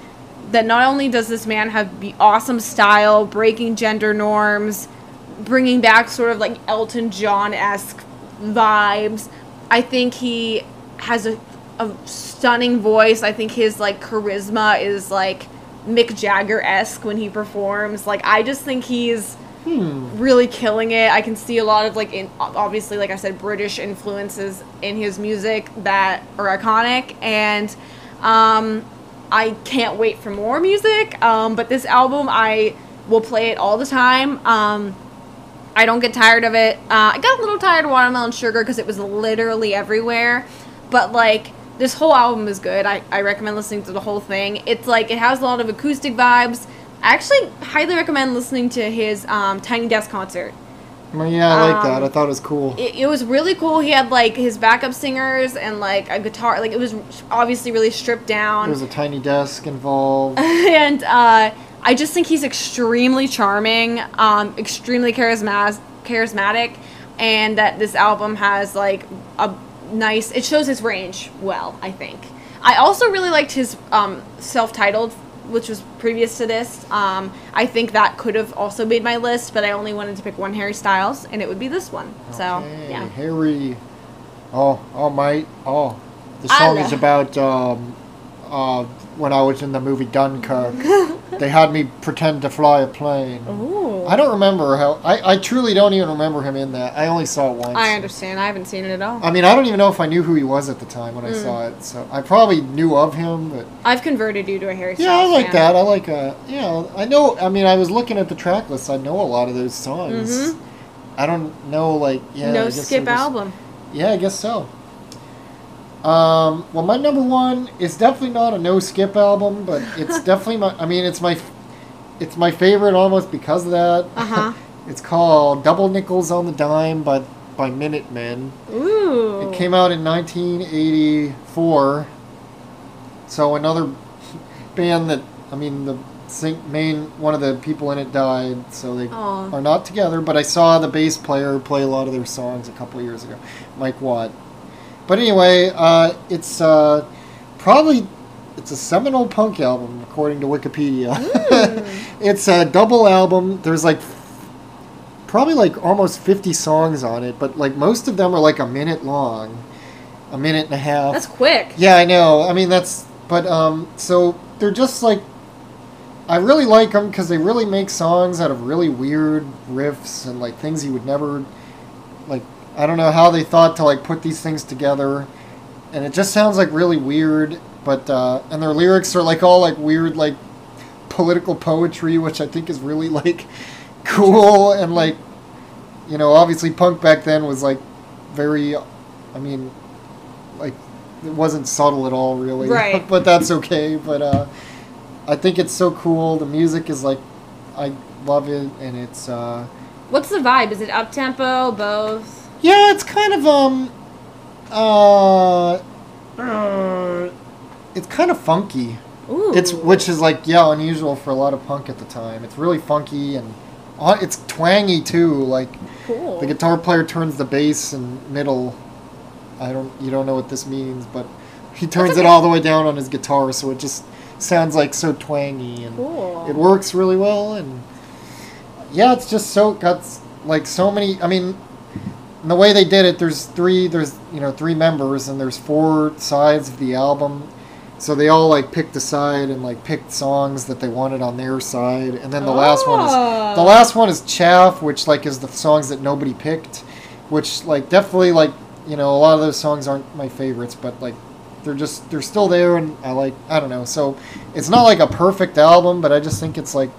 S2: that not only does this man have be awesome style, breaking gender norms, bringing back sort of like Elton John esque vibes. I think he has a, a stunning voice. I think his like charisma is like Mick Jagger esque when he performs. Like I just think he's
S1: Hmm.
S2: really killing it. I can see a lot of like in obviously like I said British influences in his music that are iconic and um I can't wait for more music. Um but this album I will play it all the time. Um I don't get tired of it. Uh, I got a little tired of Watermelon Sugar because it was literally everywhere. But like this whole album is good. I, I recommend listening to the whole thing. It's like it has a lot of acoustic vibes. I actually highly recommend listening to his um, Tiny Desk concert.
S1: Well, yeah, I like that.
S2: Um,
S1: I thought it was cool.
S2: It, it was really cool. He had like his backup singers and like a guitar. Like it was obviously really stripped down.
S1: There was a tiny desk involved.
S2: and uh, I just think he's extremely charming, um, extremely charismatic, charismatic, and that this album has like a nice. It shows his range well. I think. I also really liked his um, self-titled, which was previous to this. Um, I think that could have also made my list, but I only wanted to pick one Harry Styles, and it would be this one. So yeah.
S1: Harry. Oh, oh, mate. Oh, the song is about um, uh, when I was in the movie Dunkirk. they had me pretend to fly a plane.
S2: Ooh.
S1: I don't remember how. I, I truly don't even remember him in that. I only saw it once.
S2: I understand. I haven't seen it at all.
S1: I mean, I don't even know if I knew who he was at the time when I
S2: Mm.
S1: saw it. So I probably knew of him, but
S2: I've converted you to a Harry Styles.
S1: yeah, I like
S2: fan.
S1: that. I like uh, yeah, I know. I mean, I was looking at the track list. I know a lot of those songs.
S2: Mhm.
S1: I don't know, like yeah.
S2: No skip
S1: just-
S2: album.
S1: Yeah, I guess so. Um, well, my number one is definitely not a no skip album, but it's definitely my. I mean, it's my, it's my favorite almost because of that.
S2: Uh huh.
S1: it's called Double Nickels on the Dime by by Minutemen.
S2: Ooh.
S1: It came out in 1984. So another band that I mean the sing, main one of the people in it died, so they
S2: Aw.
S1: are not together. But I saw the bass player play a lot of their songs a couple years ago, Mike Watt. But anyway, uh, it's uh, probably it's a seminal punk album according to Wikipedia. it's a double album. There's like probably like almost 50 songs on it, but like most of them are like a minute long, a minute and a half.
S2: That's quick.
S1: Yeah, I know. I mean, that's but um, so they're just like I really like them because they really make songs out of really weird riffs and like things you would never like. I don't know how they thought to like put these things together, and it just sounds like really weird. But uh, and their lyrics are like all like weird like political poetry, which I think is really like cool and like you know obviously punk back then was like very I mean like it wasn't subtle at all really
S2: Right.
S1: but that's okay but uh I think it's so cool the music is like I love it and it's uh
S2: What's the vibe? Is it up tempo? Both?
S1: Yeah it's kind of um uh, uh it's kind of funky
S2: Ooh.
S1: It's which is like yeah unusual for a lot of punk at the time. It's really funky and on, it's twangy too. Like
S2: cool.
S1: the guitar player turns the bass and middle. I don't you don't know what this means, but he turns
S2: okay.
S1: it all the way down on his guitar, so it just sounds like so twangy and
S2: Cool.
S1: it works really well. And yeah, it's just so got like so many. I mean, the way they did it, there's three. There's you know three members and there's four sides of the album. So they all like picked a side and like picked songs that they wanted on their side, and then the last one is
S2: Oh.
S1: the last one is chaff, which like is the songs that nobody picked, which like definitely like you know a lot of those songs aren't my favorites, but like they're just they're still there, and I like I don't know. So it's not like a perfect album, but I just think it's like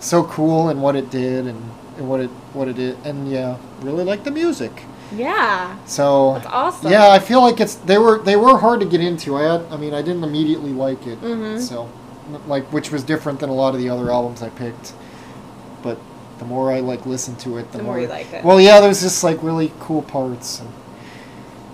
S1: so cool and what it did and, and what it what it did, and yeah, really like the music.
S2: Yeah.
S1: So
S2: That's awesome.
S1: yeah, I feel like it's they were they were hard to get into. I had, I mean I didn't immediately like it.
S2: Mhm.
S1: So like which was different than a lot of the other albums I picked. But the more I like listened to it, the,
S2: The more you like it.
S1: Well, yeah, there's just like really cool parts. And,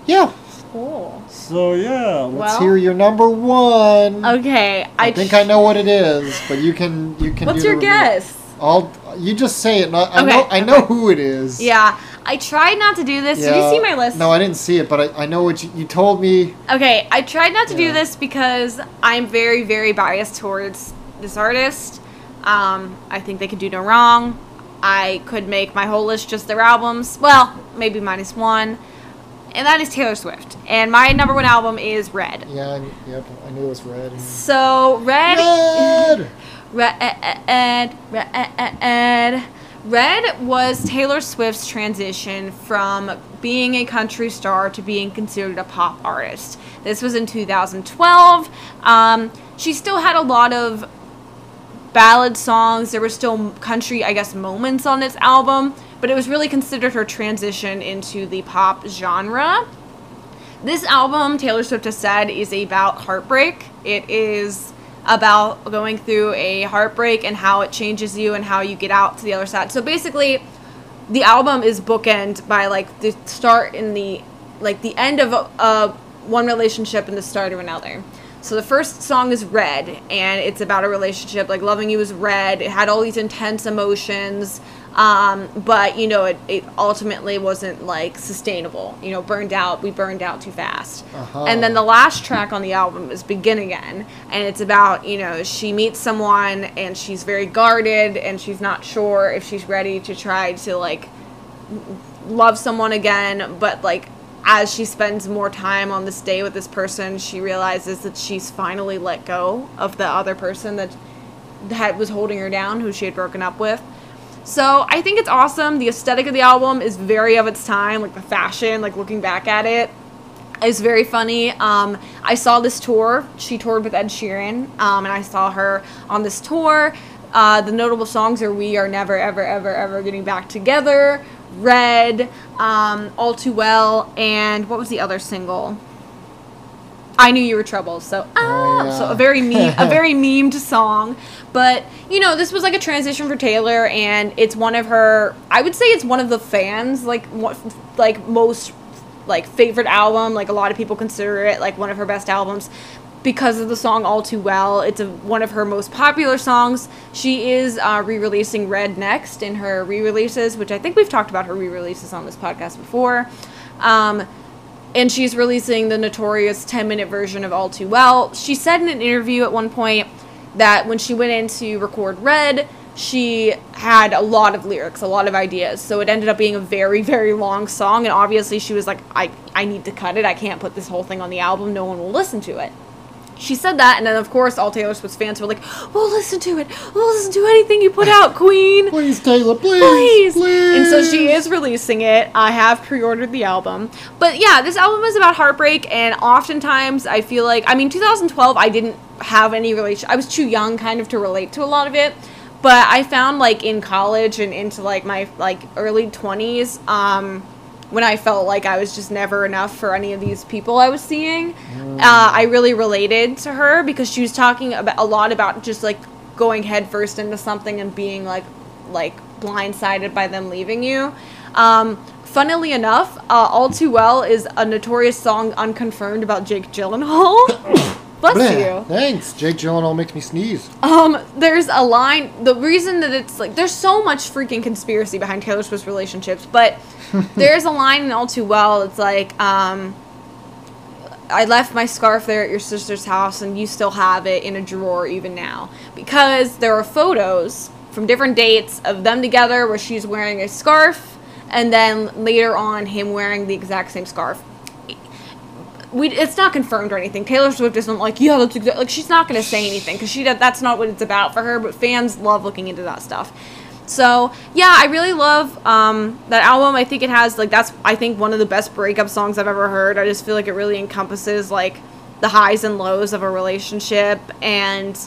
S1: yeah.
S2: Cool.
S1: So yeah, let's
S2: Well-
S1: hear your number one.
S2: Okay.
S1: I, think I know what it is, but you can you can.
S2: What's
S1: do
S2: your
S1: the review.
S2: guess?
S1: I'll you just say it. I
S2: Okay,
S1: know I know
S2: okay.
S1: who it is.
S2: Yeah. I tried not to do this. Yeah. Did you see my list?
S1: No, I didn't see it, but I, I know what you, you told me.
S2: Okay, I tried not to
S1: Yeah.
S2: do this because I'm very, very biased towards this artist. Um, I think they could do no wrong. I could make my whole list just their albums. Well, maybe minus one. And that is Taylor Swift. And my number one album is Red.
S1: Yeah, I, yep, I knew it was red.
S2: So, Red.
S1: Red.
S2: Red, Red, Red. Was Taylor Swift's transition from being a country star to being considered a pop artist. This was in 2012. Um, she still had a lot of ballad songs. There were still country, I guess, moments on this album, but it was really considered her transition into the pop genre. This album, Taylor Swift has said, is about heartbreak. It is about going through a heartbreak and how it changes you and how you get out to the other side. So basically, the album is bookend by like the start and the like the end of a, one relationship and the start of another. So the first song is Red, and it's about a relationship. Like loving you is red. It had all these intense emotions, um, but you know, it, it ultimately wasn't like sustainable. You know, burned out. We burned out too fast.
S1: Uh-huh.
S2: And then the last track on the album is Begin Again, and it's about you know she meets someone and she's very guarded and she's not sure if she's ready to try to like love someone again, but like as she spends more time on this day with this person, she realizes that she's finally let go of the other person that that was holding her down, who she had broken up with. So I think it's awesome. The aesthetic of the album is very of its time, like the fashion, like looking back at it is very funny. Um, I saw this tour. She toured with Ed Sheeran, um, and I saw her on this tour. Uh, the notable songs are "We Are Never, Ever, Ever, Ever Getting Back Together," "Red," um, "All Too Well," and what was the other single? I knew you were trouble. So, ah,
S1: Oh, yeah.
S2: so a very meme, a very memed song. But you know, this was like a transition for Taylor, and it's one of her. I would say it's one of the fans like what, like most like favorite album. Like a lot of people consider it like one of her best albums because of the song "All Too Well." It's a, one of her most popular songs. She is uh, re-releasing "Red" next in her re-releases, which I think we've talked about her re-releases on this podcast before. Um, and she's releasing the notorious 10 minute version of All Too Well. She said in an interview at one point that when she went in to record Red, she had a lot of lyrics, a lot of ideas. So it ended up being a very, very long song. And obviously, she was like, I, I need to cut it. I can't put this whole thing on the album. No one will listen to it. She said that, and then of course, all Taylor Swift fans were like, "We'll listen to it. We'll listen to anything you put out, Queen."
S1: Please, Taylor, please,
S2: please.
S1: please.
S2: And so she is releasing it. I have pre-ordered the album. But yeah, this album is about heartbreak and oftentimes I feel like I mean 2012 I didn't have any relation I was too young kind of to relate to a lot of it. But I found like in college and into like my like early 20s um when I felt like I was just never enough for any of these people I was seeing. Uh, I really related to her because she was talking about a lot about just like going headfirst into something and being like like blindsided by them leaving you. Um, funnily enough, uh, "All Too Well" is a notorious song unconfirmed about Jake Gyllenhaal. Bless
S1: Bleh.
S2: you.
S1: Thanks. Jake Gyllenhaal makes me sneeze.
S2: Um, there's a line. The reason that it's like there's so much freaking conspiracy behind Taylor Swift's relationships, but there's a line in All Too Well. It's like, um, I left my scarf there at your sister's house, and you still have it in a drawer even now because there are photos from different dates of them together where she's wearing a scarf, and then later on him wearing the exact same scarf we it's not confirmed or anything. Taylor Swift isn't like, yeah, that's exactly like she's not gonna say anything because she that's not what it's about for her. But fans love looking into that stuff. So yeah, I really love um, that album. I think it has like that's I think one of the best breakup songs I've ever heard. I just feel like it really encompasses like the highs and lows of a relationship and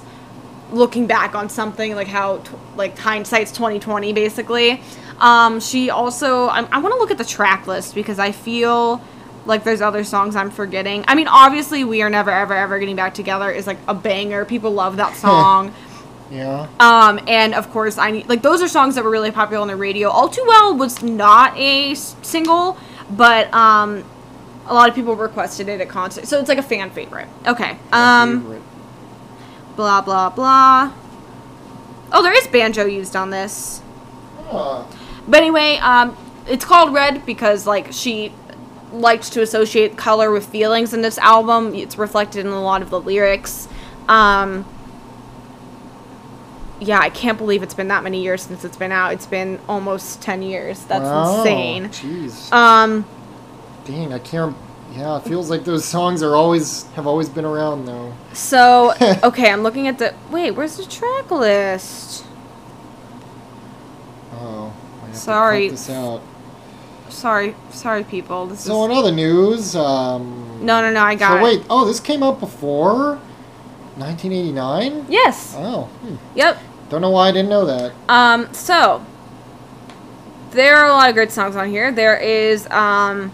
S2: looking back on something like how t- like hindsight's 2020 basically um she also i, I want to look at the track list because i feel like there's other songs i'm forgetting i mean obviously we are never ever ever getting back together is like a banger people love that song
S1: Yeah.
S2: um and of course i need like those are songs that were really popular on the radio all too well was not a s- single but um a lot of people requested it at concerts so it's like a fan favorite okay um
S1: Favorite.
S2: blah blah blah. Oh, there is banjo used on this.
S1: Ah,
S2: But anyway, um, it's called Red because like she liked to associate color with feelings in this album. It's reflected in a lot of the lyrics. Um, yeah, I can't believe it's been that many years since it's been out. It's been almost ten years. That's
S1: wow.
S2: insane.
S1: Jeez.
S2: Um,
S1: Dang, I can't. Yeah, it feels like those songs are always have always been around though.
S2: so okay, I'm looking at the wait. Where's the track list?
S1: Oh. I have to
S2: Sorry.
S1: Cut this out.
S2: Sorry, sorry, people. This
S1: So
S2: is
S1: in other news, um.
S2: no, no, no. I got
S1: So
S2: it.
S1: wait. Oh, this came out before 1989.
S2: Yes.
S1: Oh. Hmm.
S2: Yep.
S1: Don't know why I didn't know that.
S2: Um, so there are a lot of great songs on here. There is um,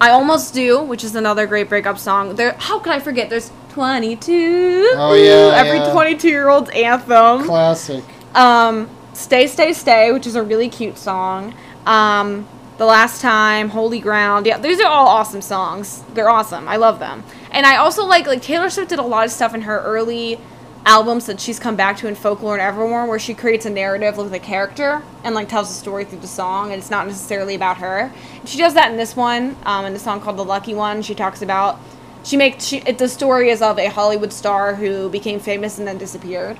S2: I Almost Do, which is another great breakup song. There, how could I forget? There's 22.
S1: Oh, yeah,
S2: every
S1: yeah.
S2: 22 year old's anthem.
S1: Classic.
S2: Um, Stay, Stay, Stay, which is a really cute song. Um, the Last Time, Holy Ground. Yeah, these are all awesome songs. They're awesome. I love them. And I also like, like, Taylor Swift did a lot of stuff in her early albums that she's come back to in Folklore and Evermore where she creates a narrative with a character and, like, tells a story through the song, and it's not necessarily about her. She does that in this one, um, in the song called The Lucky One. She talks about. She makes she it, the story is of a Hollywood star who became famous and then disappeared.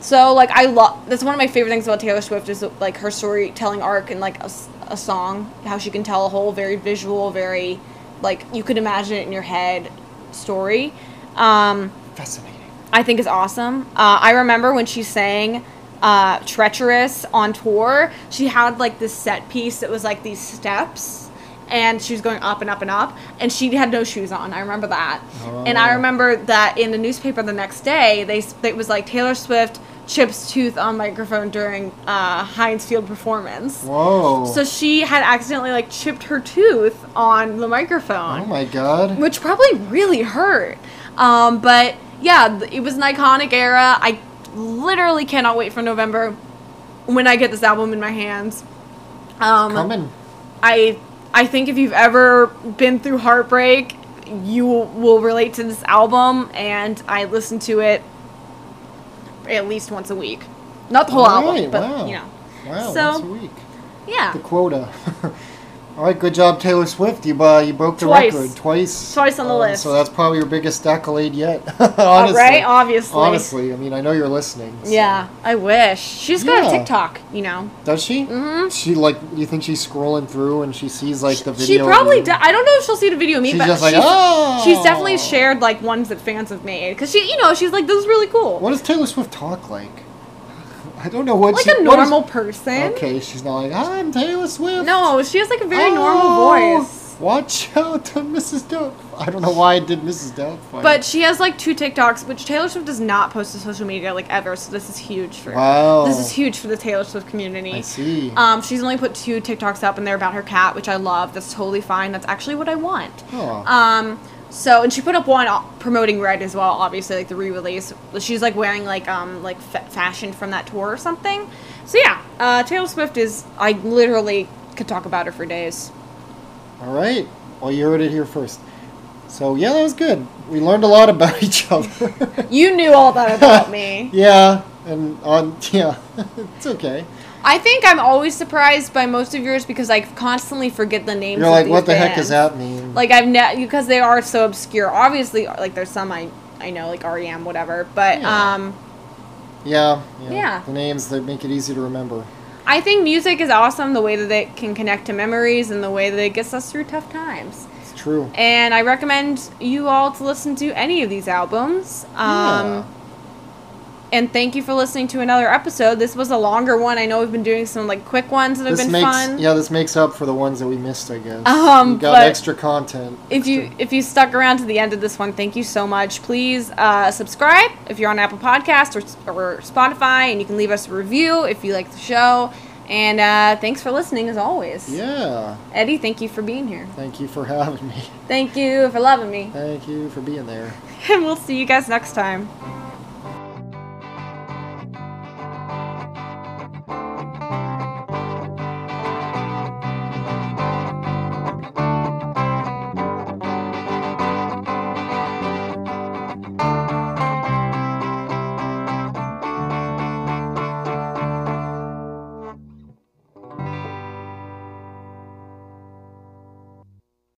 S2: So like I love that's one of my favorite things about Taylor Swift is like her storytelling arc and like a, a song how she can tell a whole very visual very like you could imagine it in your head story. Um,
S1: Fascinating.
S2: I think is awesome. Uh, I remember when she sang uh, "Treacherous" on tour. She had like this set piece that was like these steps, and she was going up and up and up, and she had no shoes on. I remember that, and I
S1: Oh.
S2: remember that in the newspaper the next day they it was like Taylor Swift chips tooth on microphone during uh, Heinz Field performance.
S1: Whoa.
S2: So she had accidentally like chipped her tooth on the microphone
S1: oh my god.
S2: which probably really hurt. Um, but yeah, it was an iconic era. I literally cannot wait for November when I get this album in my hands. Um,
S1: Coming.
S2: I I think if you've ever been through heartbreak, you will, will relate to this album, and I listened to it at least once a week. Not the whole album, but
S1: wow.
S2: you know,
S1: Wow,
S2: So-
S1: once a week.
S2: yeah.
S1: The quota. All right, good job, Taylor Swift. You uh, you broke the
S2: Twice.
S1: record twice.
S2: Twice on the
S1: Um,
S2: list.
S1: So that's probably your biggest accolade yet. Honestly.
S2: All right, obviously.
S1: Honestly, I mean, I know you're listening. so-
S2: Yeah, I wish. She's got a TikTok, you know.
S1: Does she?
S2: Mm-hmm.
S1: She like, you think she's scrolling through and she sees like the video?
S2: She probably. I don't know if she'll see the video of me,
S1: She's
S2: but
S1: just like,
S2: she's,
S1: "Oh."
S2: she's definitely shared like ones that fans have made because she, you know, she's like, this is really cool,
S1: What does Taylor Swift talk like? I don't know what.
S2: like
S1: she,
S2: a
S1: what is-
S2: normal person.
S1: Okay, she's not like I'm Taylor Swift.
S2: No, she has like a very
S1: Oh,
S2: normal voice,
S1: Watch out, Mrs. Doubtfire. I don't know why I did Mrs. Doubtfire.
S2: but she has like two TikToks, which Taylor Swift does not post to social media like ever. So this is huge for
S1: wow,
S2: this is huge for the Taylor Swift community.
S1: I see.
S2: Um, she's only put two TikToks up, and they're about her cat, which I love. That's totally fine. That's actually what I want.
S1: Oh.
S2: Um, so and she put up one uh, promoting Red as well, obviously like the re-release. She's like wearing like um like fa- fashion from that tour or something. So yeah, uh, Taylor Swift is I literally could talk about her for days.
S1: All right. Well, you heard it here first. So yeah, that was good. We learned a lot about each other.
S2: You knew all that about me.
S1: yeah, and on yeah, it's okay.
S2: I think I'm always surprised by most of yours because I constantly forget the names.
S1: You're
S2: of
S1: like,
S2: these
S1: what the heck does that mean?
S2: Like I've ne- because they are so obscure. Obviously, like there's some I I know like REM whatever, but
S1: Yeah.
S2: um.
S1: yeah, yeah,
S2: Yeah.
S1: The names that make it easy to remember.
S2: I think music is awesome the way that it can connect to memories and the way that it gets us through tough times.
S1: It's true.
S2: And I recommend you all to listen to any of these albums. Um,
S1: Yeah.
S2: And thank you for listening to another episode. This was a longer one. I know we've been doing some like quick ones that have been
S1: makes
S2: fun.
S1: yeah, this makes up for the ones that we missed, I guess.
S2: Um,
S1: you got extra content.
S2: If you if you stuck around to the end of this one, thank you so much. Please uh, subscribe if you're on Apple Podcast or, or Spotify, and you can leave us a review if you like the show. And uh, thanks for listening as always.
S1: Yeah.
S2: Eddie, thank you for being here.
S1: Thank you for having me.
S2: Thank you for loving me.
S1: Thank you for being there.
S2: And we'll see you guys next time.